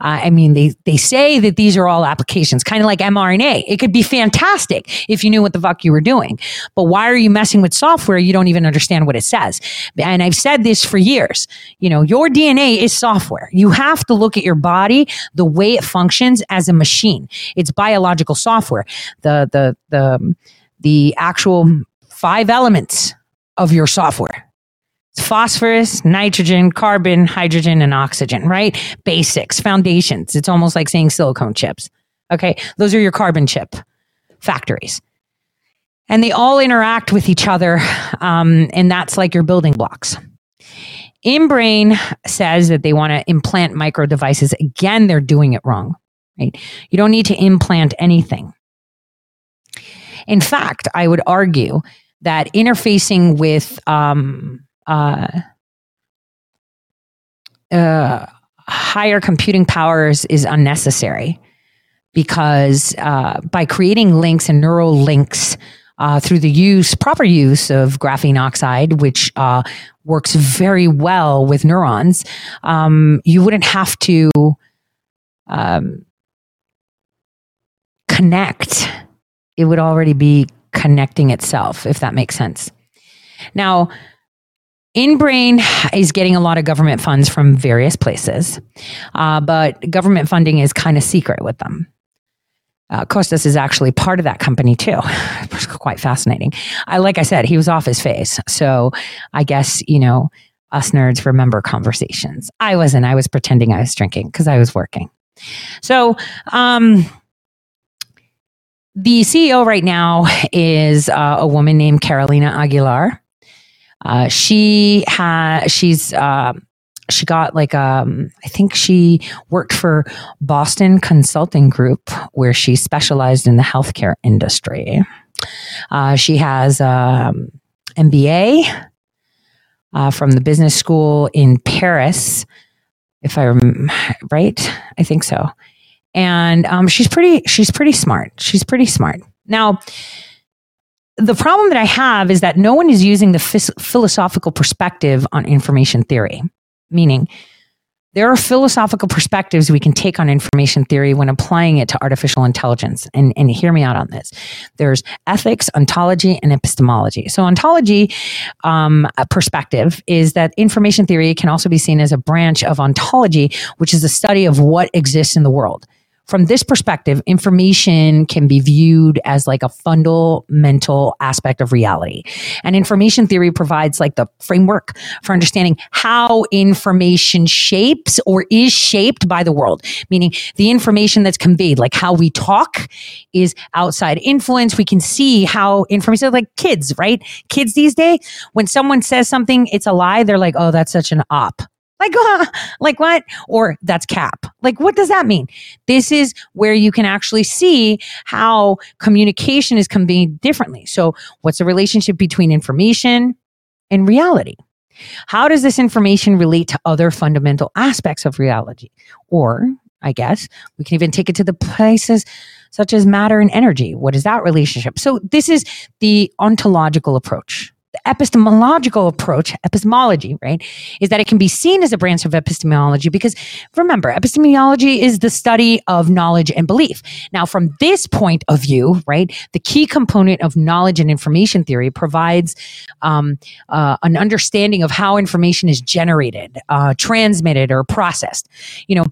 Speaker 1: Uh, I mean, they, they say that these are all applications, kind of like mRNA. It could be fantastic if you knew what the fuck you were doing. But why are you messing with software? You don't even understand what it says. And I've said this for years. You know, your DNA is software. You have to look at your body the way it functions as a machine. It's biological software. The, the, the, the actual five elements of your software phosphorus, nitrogen, carbon, hydrogen, and oxygen, right? Basics, foundations. It's almost like saying silicone chips. Okay. Those are your carbon chip factories. And they all interact with each other. Um, and that's like your building blocks. InBrain says that they want to implant micro devices. Again, they're doing it wrong, right? You don't need to implant anything. In fact, I would argue that interfacing with um, uh, uh, higher computing powers is unnecessary because uh, by creating links and neural links uh, through the use, proper use of graphene oxide, which uh, works very well with neurons, um, you wouldn't have to um, connect. It would already be connecting itself, if that makes sense. Now, InBrain is getting a lot of government funds from various places, uh, but government funding is kind of secret with them. Uh, Costas is actually part of that company too. It's quite fascinating. I like I said, he was off his face, so I guess you know us nerds remember conversations. I wasn't. I was pretending I was drinking because I was working. So, um, the CEO right now is uh, a woman named Carolina Aguilar. Uh, she had she's uh, she got like um I think she worked for Boston Consulting Group where she specialized in the healthcare industry. Uh, she has um, MBA uh, from the business school in Paris, if I rem- right, I think so. And um, she's pretty she's pretty smart. She's pretty smart. Now, the problem that I have is that no one is using the phys- philosophical perspective on information theory, meaning there are philosophical perspectives we can take on information theory when applying it to artificial intelligence. And, and hear me out on this. There's ethics, ontology, and epistemology. So, ontology um, perspective is that information theory can also be seen as a branch of ontology, which is the study of what exists in the world from this perspective, information can be viewed as like a fundamental aspect of reality. And information theory provides like the framework for understanding how information shapes or is shaped by the world, meaning the information that's conveyed, like how we talk is outside influence. We can see how information, like kids, right? Kids these days, when someone says something, it's a lie, they're like, oh, that's such an op. Like, uh, like what? Or that's cap. Like, what does that mean? This is where you can actually see how communication is conveyed differently. So, what's the relationship between information and reality? How does this information relate to other fundamental aspects of reality? Or, I guess, we can even take it to the places such as matter and energy. What is that relationship? So, this is the ontological approach epistemological approach, epistemology, right, is that it can be seen as a branch of epistemology because remember, epistemology is the study of knowledge and belief. Now, from this point of view, right, the key component of knowledge and information theory provides um, uh, an understanding of how information is generated, uh, transmitted, or processed. You know,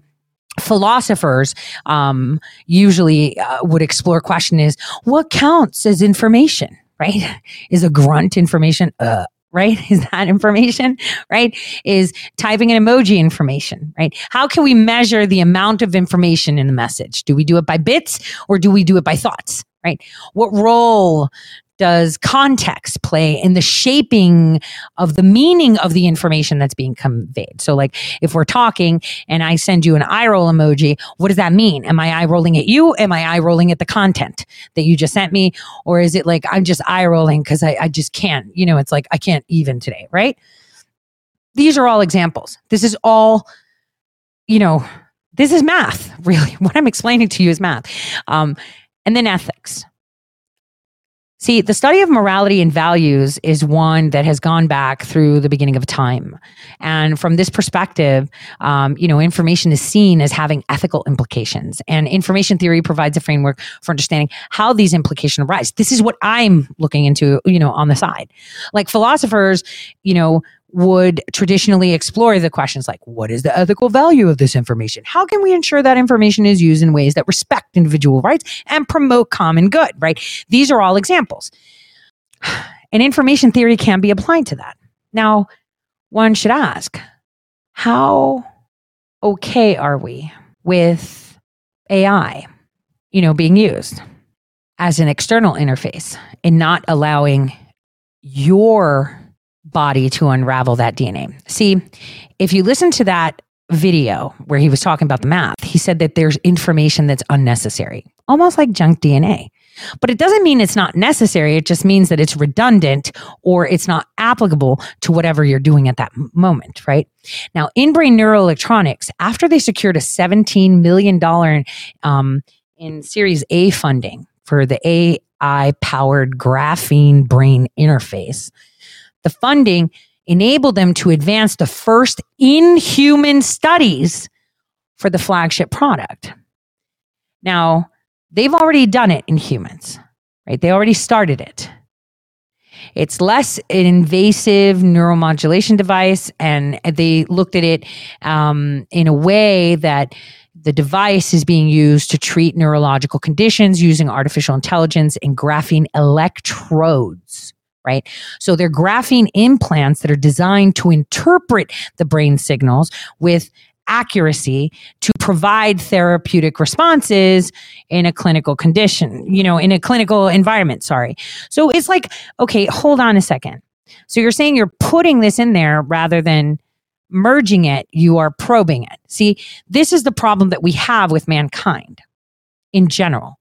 Speaker 1: philosophers um, usually uh, would explore question is what counts as information right? Is a grunt information, uh, right? Is that information, right? Is typing an emoji information, right? How can we measure the amount of information in the message? Do we do it by bits or do we do it by thoughts, right? What role does context play in the shaping of the meaning of the information that's being conveyed? So, like, if we're talking and I send you an eye roll emoji, what does that mean? Am I eye rolling at you? Am I eye rolling at the content that you just sent me? Or is it like I'm just eye rolling because I, I just can't, you know, it's like I can't even today, right? These are all examples. This is all, you know, this is math, really. What I'm explaining to you is math. Um, and then ethics See, the study of morality and values is one that has gone back through the beginning of time. And from this perspective, um, you know, information is seen as having ethical implications. And information theory provides a framework for understanding how these implications arise. This is what I'm looking into, you know, on the side. Like philosophers, you know, would traditionally explore the questions like what is the ethical value of this information? How can we ensure that information is used in ways that respect individual rights and promote common good, right? These are all examples. And information theory can be applied to that. Now, one should ask, how okay are we with AI, you know, being used as an external interface and not allowing your body to unravel that DNA. See, if you listen to that video where he was talking about the math, he said that there's information that's unnecessary, almost like junk DNA. But it doesn't mean it's not necessary. It just means that it's redundant or it's not applicable to whatever you're doing at that moment, right? Now, InBrain Neuroelectronics, after they secured a $17 million um, in Series A funding for the AI powered graphene brain interface, the funding enabled them to advance the first in human studies for the flagship product. Now, they've already done it in humans, right? They already started it. It's less an invasive neuromodulation device, and they looked at it um, in a way that the device is being used to treat neurological conditions using artificial intelligence and graphene electrodes right? So they're graphene implants that are designed to interpret the brain signals with accuracy to provide therapeutic responses in a clinical condition, you know, in a clinical environment, sorry. So it's like, okay, hold on a second. So you're saying you're putting this in there rather than merging it, you are probing it. See, this is the problem that we have with mankind in general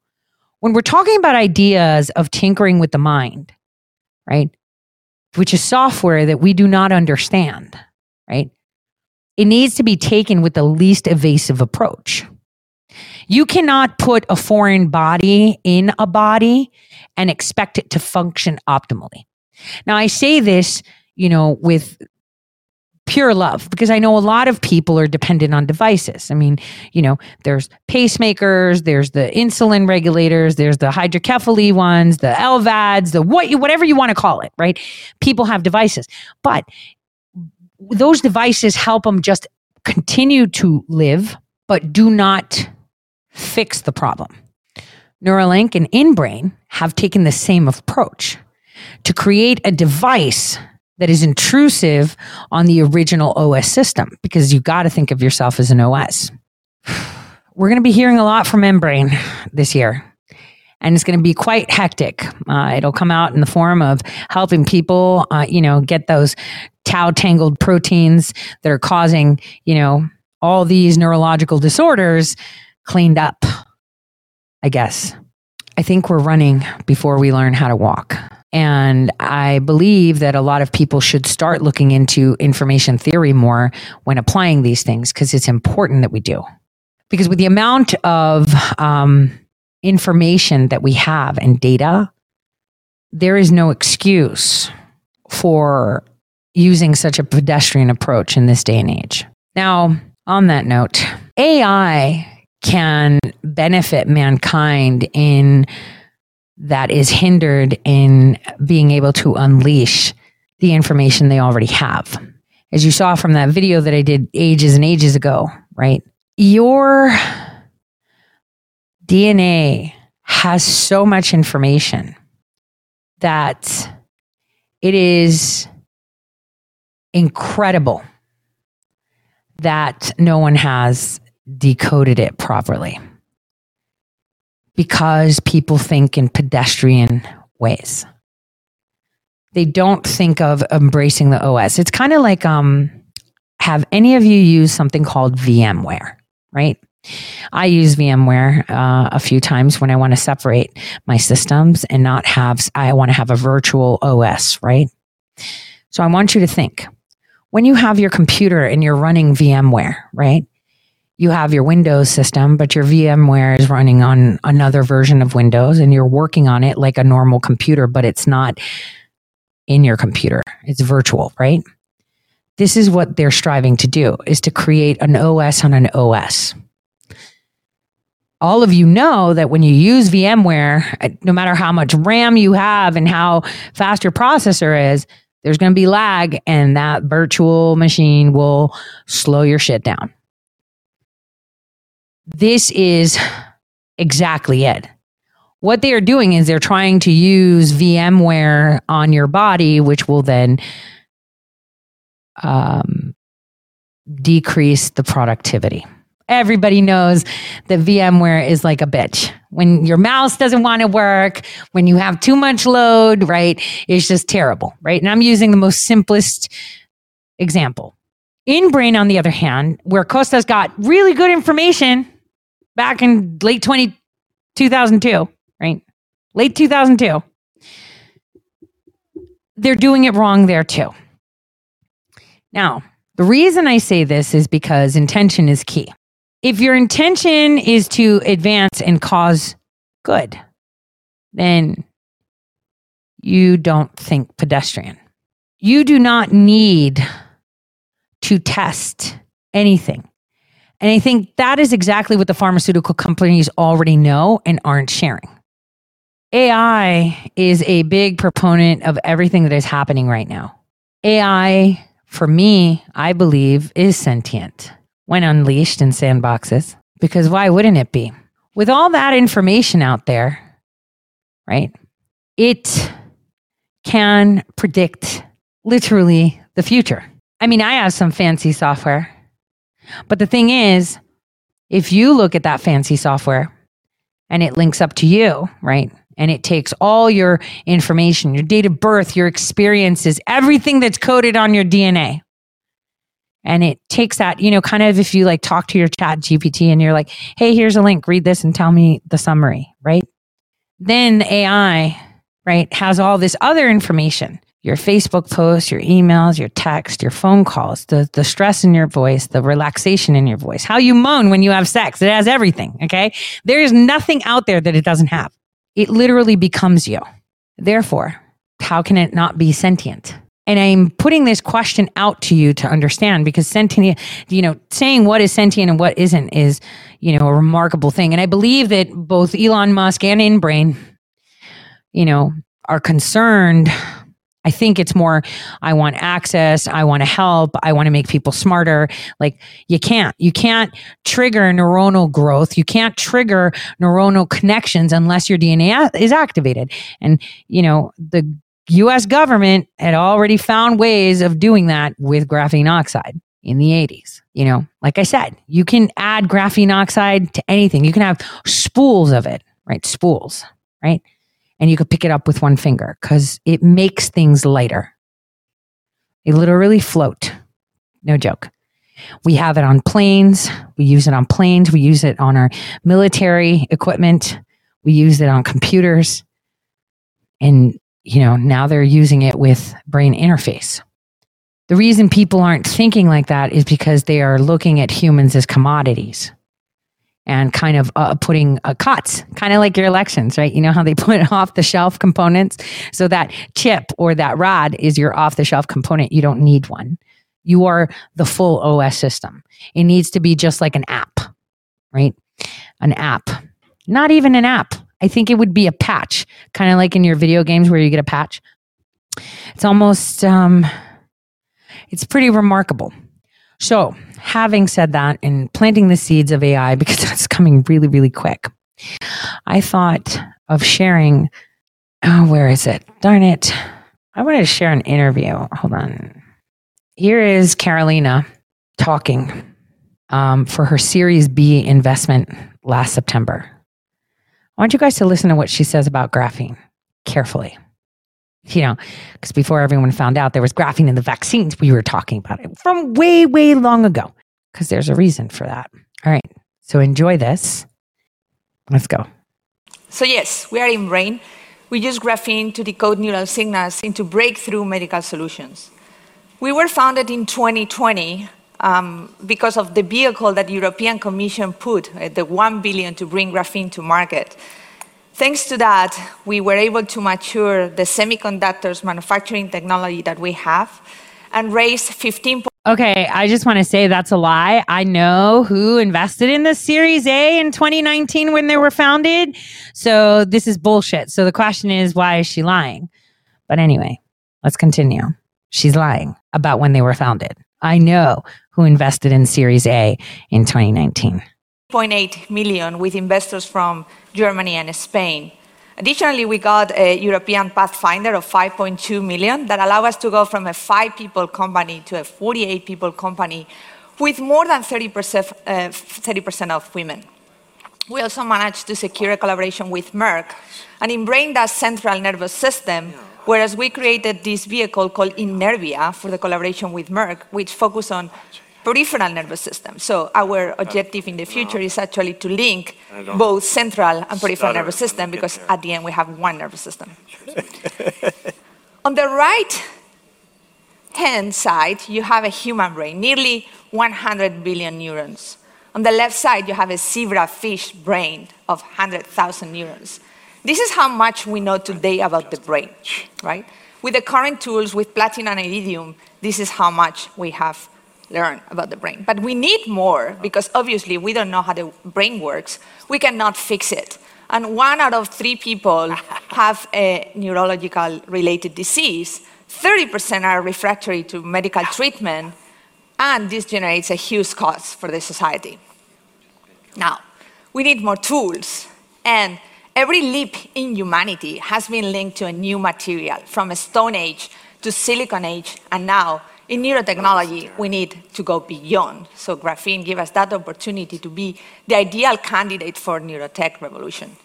Speaker 1: when we're talking about ideas of tinkering with the mind, right? Which is software that we do not understand, right? It needs to be taken with the least evasive approach. You cannot put a foreign body in a body and expect it to function optimally. Now, I say this, you know, with pure love because I know a lot of people are dependent on devices. I mean, you know, there's pacemakers, there's the insulin regulators, there's the hydrocephaly ones, the LVADs, the what you whatever you want to call it, right? People have devices. But those devices help them just continue to live, but do not fix the problem. Neuralink and InBrain have taken the same approach to create a device that is intrusive on the original OS system because you got to think of yourself as an OS. We're going to be hearing a lot from InBrain this year. And it's going to be quite hectic. Uh, it'll come out in the form of helping people, uh, you know, get those tau tangled proteins that are causing, you know, all these neurological disorders cleaned up. I guess. I think we're running before we learn how to walk. And I believe that a lot of people should start looking into information theory more when applying these things because it's important that we do. Because with the amount of um, information that we have and data, there is no excuse for using such a pedestrian approach in this day and age. Now, on that note, AI can benefit mankind in that is hindered in being able to unleash the information they already have. As you saw from that video that I did ages and ages ago, right? Your DNA has so much information that it is incredible that no one has decoded it properly because people think in pedestrian ways. They don't think of embracing the OS. It's kind of like um, have any of you used something called VMware, right? I use VMware uh, a few times when I want to separate my systems and not have, I want to have a virtual OS, right? So I want you to think when you have your computer and you're running VMware, right? You have your Windows system, but your VMware is running on another version of Windows and you're working on it like a normal computer, but it's not in your computer. It's virtual, right? This is what they're striving to do is to create an OS on an OS. All of you know that when you use VMware, uh, no matter how much RAM you have and how fast your processor is, there's going to be lag and that virtual machine will slow your shit down this is exactly it. What they are doing is they're trying to use VMware on your body, which will then um, decrease the productivity. Everybody knows that VMware is like a bitch. When your mouse doesn't want to work, when you have too much load, right? It's just terrible, right? And I'm using the most simplest example. InBrain, on the other hand, where Costa's got really good information back in late 20, 2002, right? Late 2002. They're doing it wrong there too. Now, the reason I say this is because intention is key. If your intention is to advance and cause good, then you don't think pedestrian. You do not need to test anything. And I think that is exactly what the pharmaceutical companies already know and aren't sharing. AI is a big proponent of everything that is happening right now. AI, for me, I believe, is sentient when unleashed in sandboxes, because why wouldn't it be? With all that information out there, right? It can predict literally the future. I mean, I have some fancy software but the thing is, if you look at that fancy software and it links up to you, right? And it takes all your information, your date of birth, your experiences, everything that's coded on your DNA. And it takes that, you know, kind of if you like talk to your chat GPT and you're like, hey, here's a link, read this and tell me the summary, right? then AI, right, has all this other information your Facebook posts, your emails, your text, your phone calls, the, the stress in your voice, the relaxation in your voice, how you moan when you have sex. It has everything. Okay. There is nothing out there that it doesn't have. It literally becomes you. Therefore, how can it not be sentient? And I'm putting this question out to you to understand because sentient, you know, saying what is sentient and what isn't is, you know, a remarkable thing. And I believe that both Elon Musk and InBrain, you know, are concerned I think it's more, I want access. I want to help. I want to make people smarter. Like you can't, you can't trigger neuronal growth. You can't trigger neuronal connections unless your DNA is activated. And, you know, the US government had already found ways of doing that with graphene oxide in the 80s. You know, like I said, you can add graphene oxide to anything. You can have spools of it, right? Spools, right? And you could pick it up with one finger because it makes things lighter. They literally float. No joke. We have it on planes. We use it on planes. We use it on our military equipment. We use it on computers. And, you know, now they're using it with brain interface. The reason people aren't thinking like that is because they are looking at humans as commodities and kind of uh, putting uh, cuts, kind of like your elections, right? You know how they put off the shelf components? So that chip or that rod is your off the shelf component. You don't need one. You are the full OS system. It needs to be just like an app, right? An app, not even an app. I think it would be a patch, kind of like in your video games where you get a patch. It's almost, um, it's pretty remarkable. So, having said that and planting the seeds of AI because that's coming really, really quick, I thought of sharing. Oh, where is it? Darn it. I wanted to share an interview. Hold on. Here is Carolina talking um, for her Series B investment last September. I want you guys to listen to what she says about graphene carefully you know, because before everyone found out there was graphene in the vaccines, we were talking about it from way, way long ago, because there's a reason for that. All right. So enjoy this. Let's go.
Speaker 10: So, yes, we are InBrain. We use graphene to decode neural signals into breakthrough medical solutions. We were founded in 2020 um, because of the vehicle that the European Commission put, uh, the 1 billion to bring graphene to market. Thanks to that, we were able to mature the semiconductors manufacturing technology that we have and raise 15.
Speaker 1: Okay, I just want to say that's a lie. I know who invested in the Series A in 2019 when they were founded. So this is bullshit. So the question is, why is she lying? But anyway, let's continue. She's lying about when they were founded. I know who invested in Series A in 2019.
Speaker 10: 0.8 million with investors from Germany and Spain. Additionally, we got a European Pathfinder of 5.2 million that allow us to go from a five people company to a 48 people company with more than 30%, uh, 30% of women. We also managed to secure a collaboration with Merck and InBrain does central nervous system, whereas we created this vehicle called Innervia for the collaboration with Merck, which focus on peripheral nervous system. So our objective in the future is actually to link both central and peripheral nervous system because at the end we have one nervous system. On the right hand side, you have a human brain, nearly 100 billion neurons. On the left side, you have a zebra fish brain of 100,000 neurons. This is how much we know today about the brain, right? With the current tools, with platinum and iridium, this is how much we have learn about the brain. But we need more because obviously we don't know how the brain works. We cannot fix it. And one out of three people have a neurological related disease. 30% are refractory to medical treatment, and this generates a huge cost for the society. Now, we need more tools, and every leap in humanity has been linked to a new material, from a Stone Age to Silicon Age, and now in neurotechnology, we need to go beyond. So graphene gives us that opportunity to be the ideal candidate for neurotech revolution.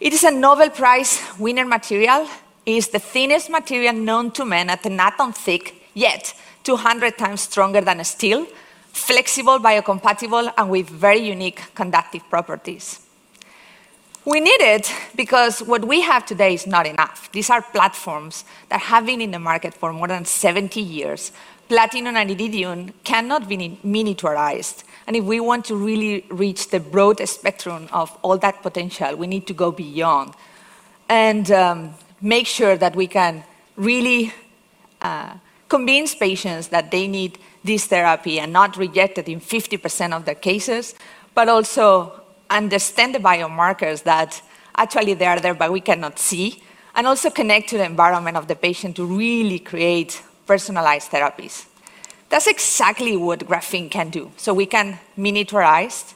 Speaker 10: It is a Nobel Prize winner material. It is the thinnest material known to man at an atom thick, yet 200 times stronger than steel, flexible, biocompatible, and with very unique conductive properties. We need it because what we have today is not enough. These are platforms that have been in the market for more than 70 years. Platinum and iridium cannot be miniaturized. And if we want to really reach the broad spectrum of all that potential, we need to go beyond and um, make sure that we can really uh, convince patients that they need this therapy and not reject it in 50% of their cases, but also understand the biomarkers that actually they are there but we cannot see, and also connect to the environment of the patient to really create personalized therapies. That's exactly what graphene can do. So we can miniaturize,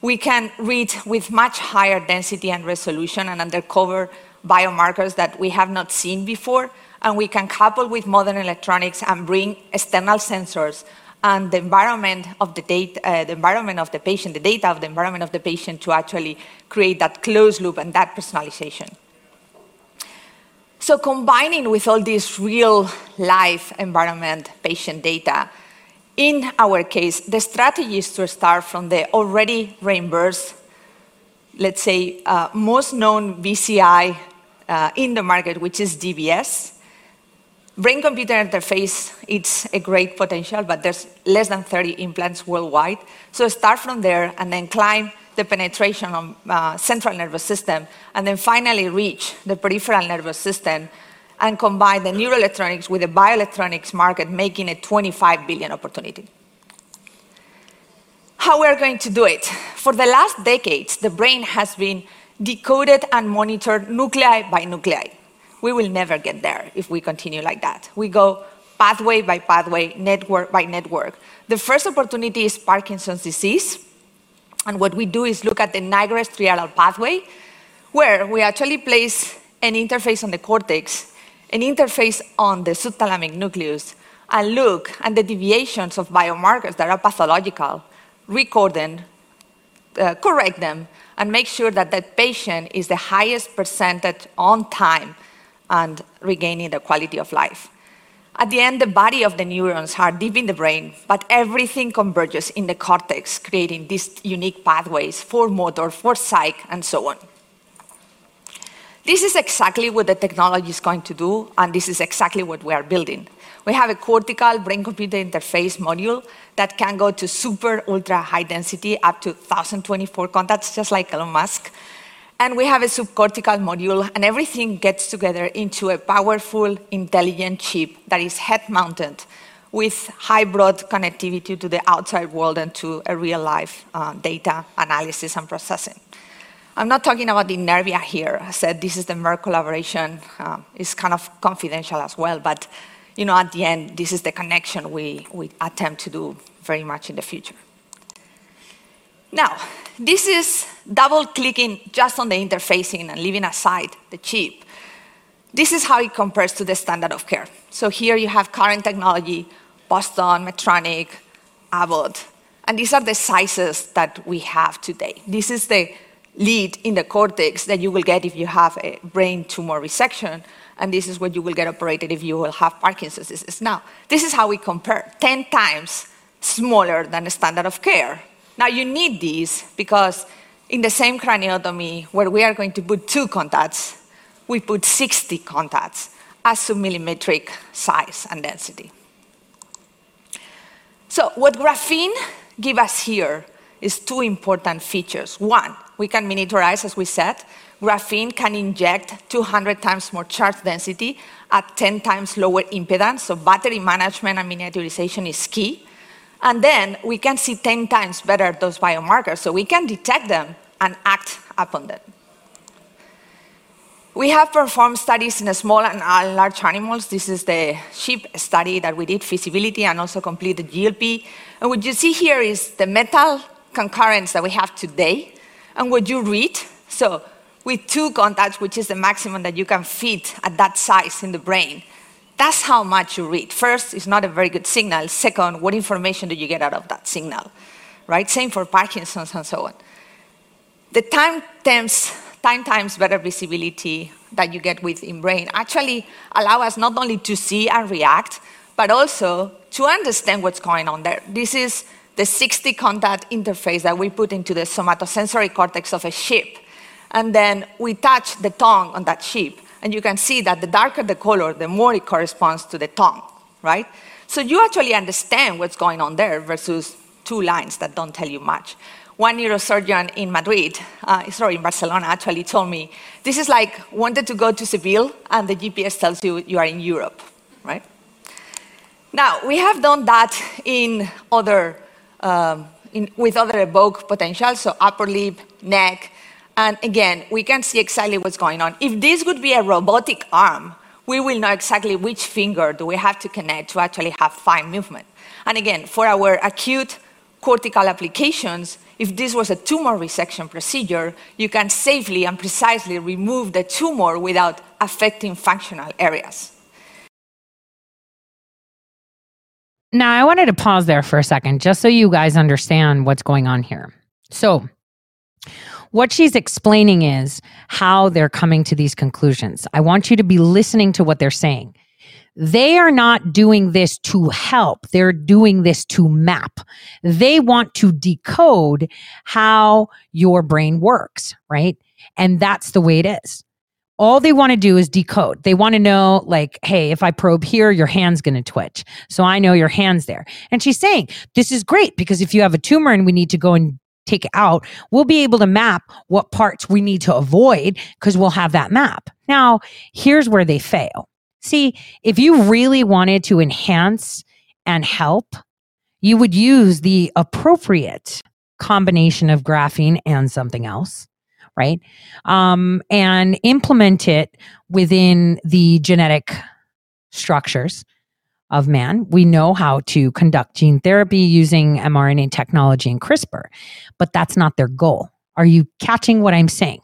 Speaker 10: we can read with much higher density and resolution and undercover biomarkers that we have not seen before, and we can couple with modern electronics and bring external sensors and the environment of the data, uh, the environment of the patient, the data of the environment of the patient to actually create that closed loop and that personalization. So combining with all this real life environment patient data, in our case, the strategy is to start from the already reimbursed, let's say, uh, most known BCI uh, in the market, which is DBS. Brain computer interface, it's a great potential, but there's less than 30 implants worldwide. So start from there and then climb the penetration of uh, central nervous system, and then finally reach the peripheral nervous system and combine the neuroelectronics with the bioelectronics market, making a 25 billion opportunity. How we're going to do it? For the last decades, the brain has been decoded and monitored nuclei by nuclei. We will never get there if we continue like that. We go pathway by pathway, network by network. The first opportunity is Parkinson's disease. And what we do is look at the nigrostriatal striatal pathway, where we actually place an interface on the cortex, an interface on the subthalamic nucleus, and look at the deviations of biomarkers that are pathological, record them, uh, correct them, and make sure that that patient is the highest percentage on time and regaining the quality of life. At the end, the body of the neurons are deep in the brain, but everything converges in the cortex, creating these unique pathways for motor, for psych, and so on. This is exactly what the technology is going to do, and this is exactly what we are building. We have a cortical brain-computer interface module that can go to super ultra high density, up to 1024 contacts, just like Elon Musk. And we have a subcortical module, and everything gets together into a powerful, intelligent chip that is head mounted with high broad connectivity to the outside world and to a real life uh, data analysis and processing. I'm not talking about the Nervia here. I said this is the Merck collaboration. Um, it's kind of confidential as well, but you know, at the end, this is the connection we, we attempt to do very much in the future. Now, this is double clicking just on the interfacing and leaving aside the chip. This is how it compares to the standard of care. So here you have current technology, Boston, Medtronic, Abbott, and these are the sizes that we have today. This is the lead in the cortex that you will get if you have a brain tumor resection, and this is what you will get operated if you will have Parkinson's disease. Now, this is how we compare 10 times smaller than the standard of care. Now you need these because in the same craniotomy where we are going to put two contacts, we put 60 contacts as submillimetric size and density. So what graphene give us here is two important features. One, we can miniaturize, as we said. Graphene can inject 200 times more charge density at 10 times lower impedance, so battery management and miniaturization is key. And then we can see 10 times better those biomarkers, so we can detect them and act upon them. We have performed studies in small and large animals. This is the sheep study that we did, feasibility, and also completed GLP. And what you see here is the metal concurrence that we have today, and what you read. So with two contacts, which is the maximum that you can fit at that size in the brain, that's how much you read. First, it's not a very good signal. Second, what information do you get out of that signal? Right? Same for Parkinson's and so on. The time times, time times better visibility that you get with InBrain actually allow us not only to see and react, but also to understand what's going on there. This is the 60 contact interface that we put into the somatosensory cortex of a sheep. and then we touch the tongue on that chip, and you can see that the darker the color, the more it corresponds to the tongue, right? So you actually understand what's going on there versus two lines that don't tell you much. One neurosurgeon in Madrid, uh, sorry, in Barcelona, actually told me this is like wanted to go to Seville and the GPS tells you you are in Europe, right? Now, we have done that in other, um, in, with other evoke potentials, so upper lip, neck, and again, we can see exactly what's going on. If this would be a robotic arm, we will know exactly which finger do we have to connect to actually have fine movement. And again, for our acute cortical applications, if this was a tumor resection procedure, you can safely and precisely remove the tumor without affecting functional areas.
Speaker 1: Now, I wanted to pause there for a second just so you guys understand what's going on here. So, what she's explaining is how they're coming to these conclusions. I want you to be listening to what they're saying. They are not doing this to help. They're doing this to map. They want to decode how your brain works, right? And that's the way it is. All they want to do is decode. They want to know, like, hey, if I probe here, your hand's going to twitch. So I know your hand's there. And she's saying, this is great because if you have a tumor and we need to go and take out, we'll be able to map what parts we need to avoid because we'll have that map. Now, here's where they fail. See, if you really wanted to enhance and help, you would use the appropriate combination of graphene and something else, right? Um, and implement it within the genetic structures of man. We know how to conduct gene therapy using mRNA technology and CRISPR, but that's not their goal. Are you catching what I'm saying?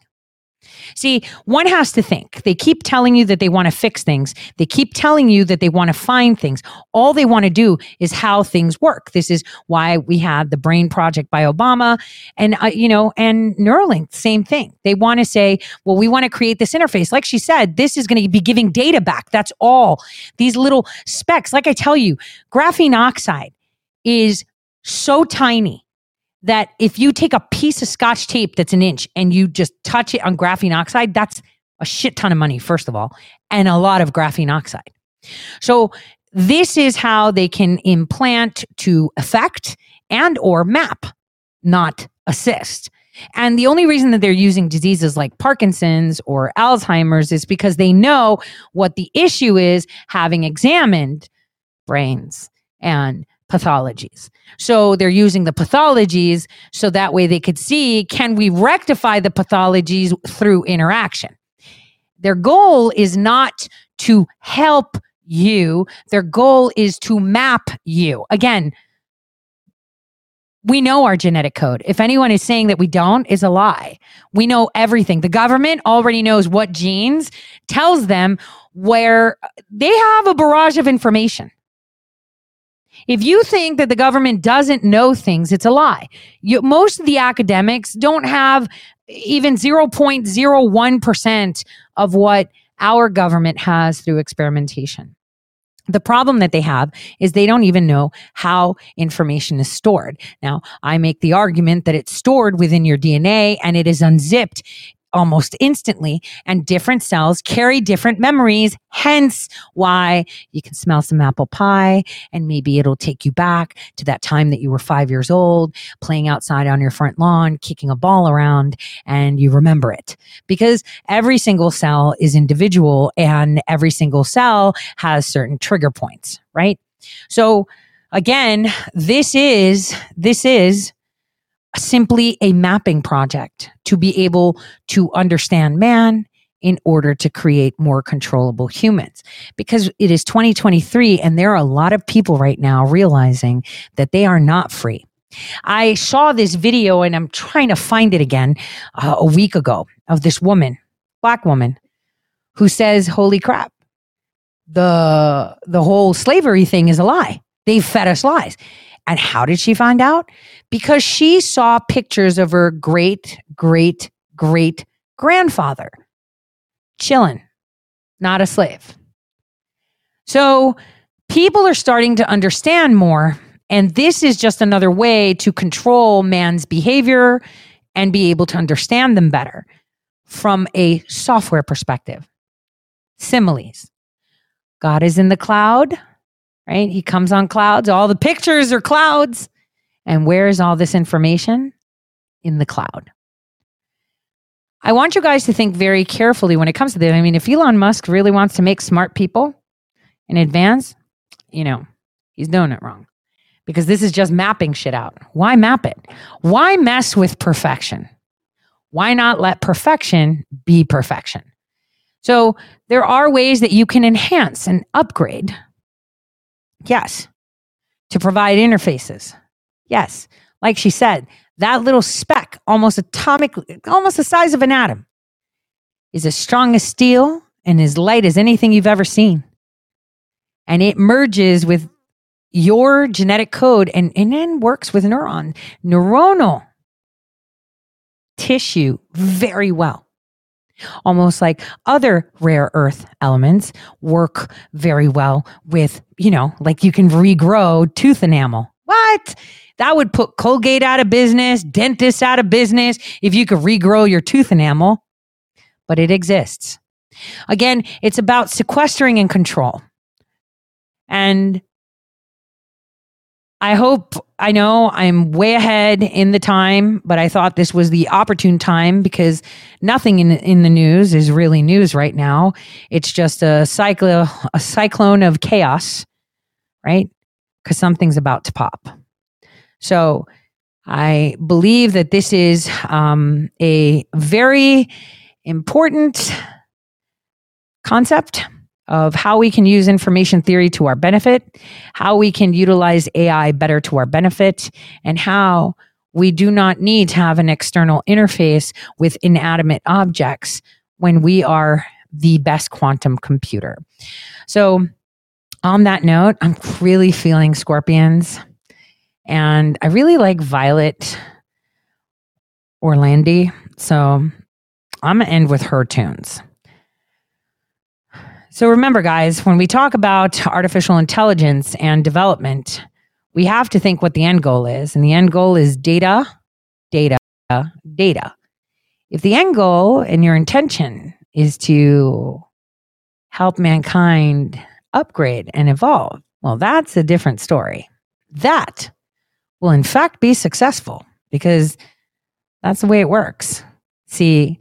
Speaker 1: See, one has to think. They keep telling you that they want to fix things. They keep telling you that they want to find things. All they want to do is how things work. This is why we had the Brain Project by Obama and, uh, you know, and Neuralink, same thing. They want to say, well, we want to create this interface. Like she said, this is going to be giving data back. That's all. These little specks, like I tell you, graphene oxide is so tiny that if you take a piece of scotch tape that's an inch and you just touch it on graphene oxide, that's a shit ton of money, first of all, and a lot of graphene oxide. So this is how they can implant to affect and or map, not assist. And the only reason that they're using diseases like Parkinson's or Alzheimer's is because they know what the issue is having examined brains and pathologies. So they're using the pathologies so that way they could see can we rectify the pathologies through interaction. Their goal is not to help you, their goal is to map you. Again, we know our genetic code. If anyone is saying that we don't, is a lie. We know everything. The government already knows what genes tells them where they have a barrage of information. If you think that the government doesn't know things, it's a lie. You, most of the academics don't have even 0.01% of what our government has through experimentation. The problem that they have is they don't even know how information is stored. Now, I make the argument that it's stored within your DNA and it is unzipped almost instantly and different cells carry different memories hence why you can smell some apple pie and maybe it'll take you back to that time that you were 5 years old playing outside on your front lawn kicking a ball around and you remember it. Because every single cell is individual and every single cell has certain trigger points right? So again this is this is simply a mapping project to be able to understand man in order to create more controllable humans. Because it is 2023 and there are a lot of people right now realizing that they are not free. I saw this video and I'm trying to find it again uh, a week ago of this woman, black woman, who says, "Holy crap. The the whole slavery thing is a lie. They fed us lies." And how did she find out? Because she saw pictures of her great, great, great grandfather chilling, not a slave. So people are starting to understand more. And this is just another way to control man's behavior and be able to understand them better. from a software perspective. Similes. God is in the cloud, right? He comes on clouds. All the pictures are clouds. And where is all this information? In the cloud. I want you guys to think very carefully when it comes to this. I mean, if Elon Musk really wants to make smart people in advance, you know, he's doing it wrong because this is just mapping shit out. Why map it? Why mess with perfection? Why not let perfection be perfection? So there are ways that you can enhance and upgrade. Yes. To provide interfaces. Yes. Like she said, that little speck, almost atomic, almost the size of an atom, is as strong as steel and as light as anything you've ever seen. And it merges with your genetic code and, and then works with neuron, neuronal tissue very well. Almost like other rare earth elements work very well with, you know, like you can regrow tooth enamel. What? That would put Colgate out of business, dentists out of business if you could regrow your tooth enamel. But it exists. Again, it's about sequestering and control. And I hope I know I'm way ahead in the time, but I thought this was the opportune time because nothing in in the news is really news right now. It's just a cyclo a cyclone of chaos, right? Because something's about to pop. So I believe that this is um, a very important concept of how we can use information theory to our benefit, how we can utilize AI better to our benefit, and how we do not need to have an external interface with inanimate objects when we are the best quantum computer. So, on that note, I'm really feeling scorpions. And I really like Violet Orlandi. So I'm going to end with her tunes. So remember, guys, when we talk about artificial intelligence and development, we have to think what the end goal is. And the end goal is data, data, data. If the end goal and your intention is to help mankind upgrade and evolve, well, that's a different story. That will, in fact, be successful because that's the way it works. See,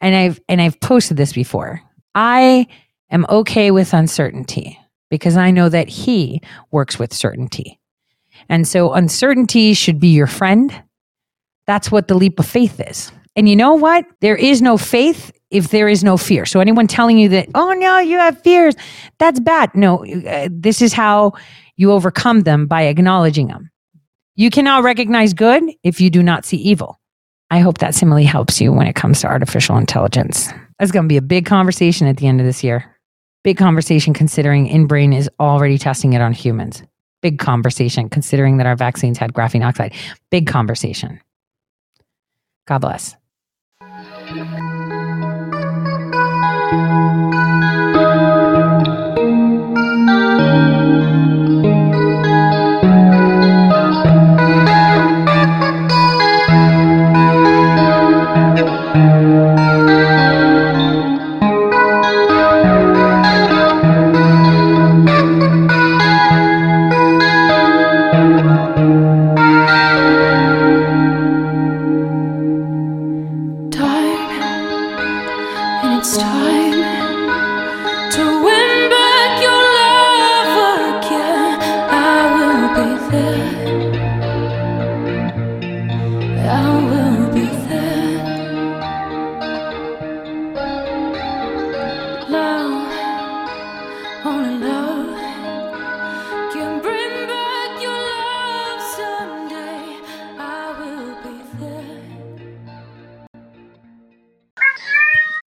Speaker 1: and I've and I've posted this before. I am okay with uncertainty because I know that he works with certainty. And so uncertainty should be your friend. That's what the leap of faith is. And you know what? There is no faith if there is no fear. So anyone telling you that, oh no, you have fears, that's bad. No, uh, this is how you overcome them by acknowledging them. You cannot recognize good if you do not see evil. I hope that simile helps you when it comes to artificial intelligence. That's going to be a big conversation at the end of this year. Big conversation considering InBrain is already testing it on humans. Big conversation considering that our vaccines had graphene oxide. Big conversation. God bless.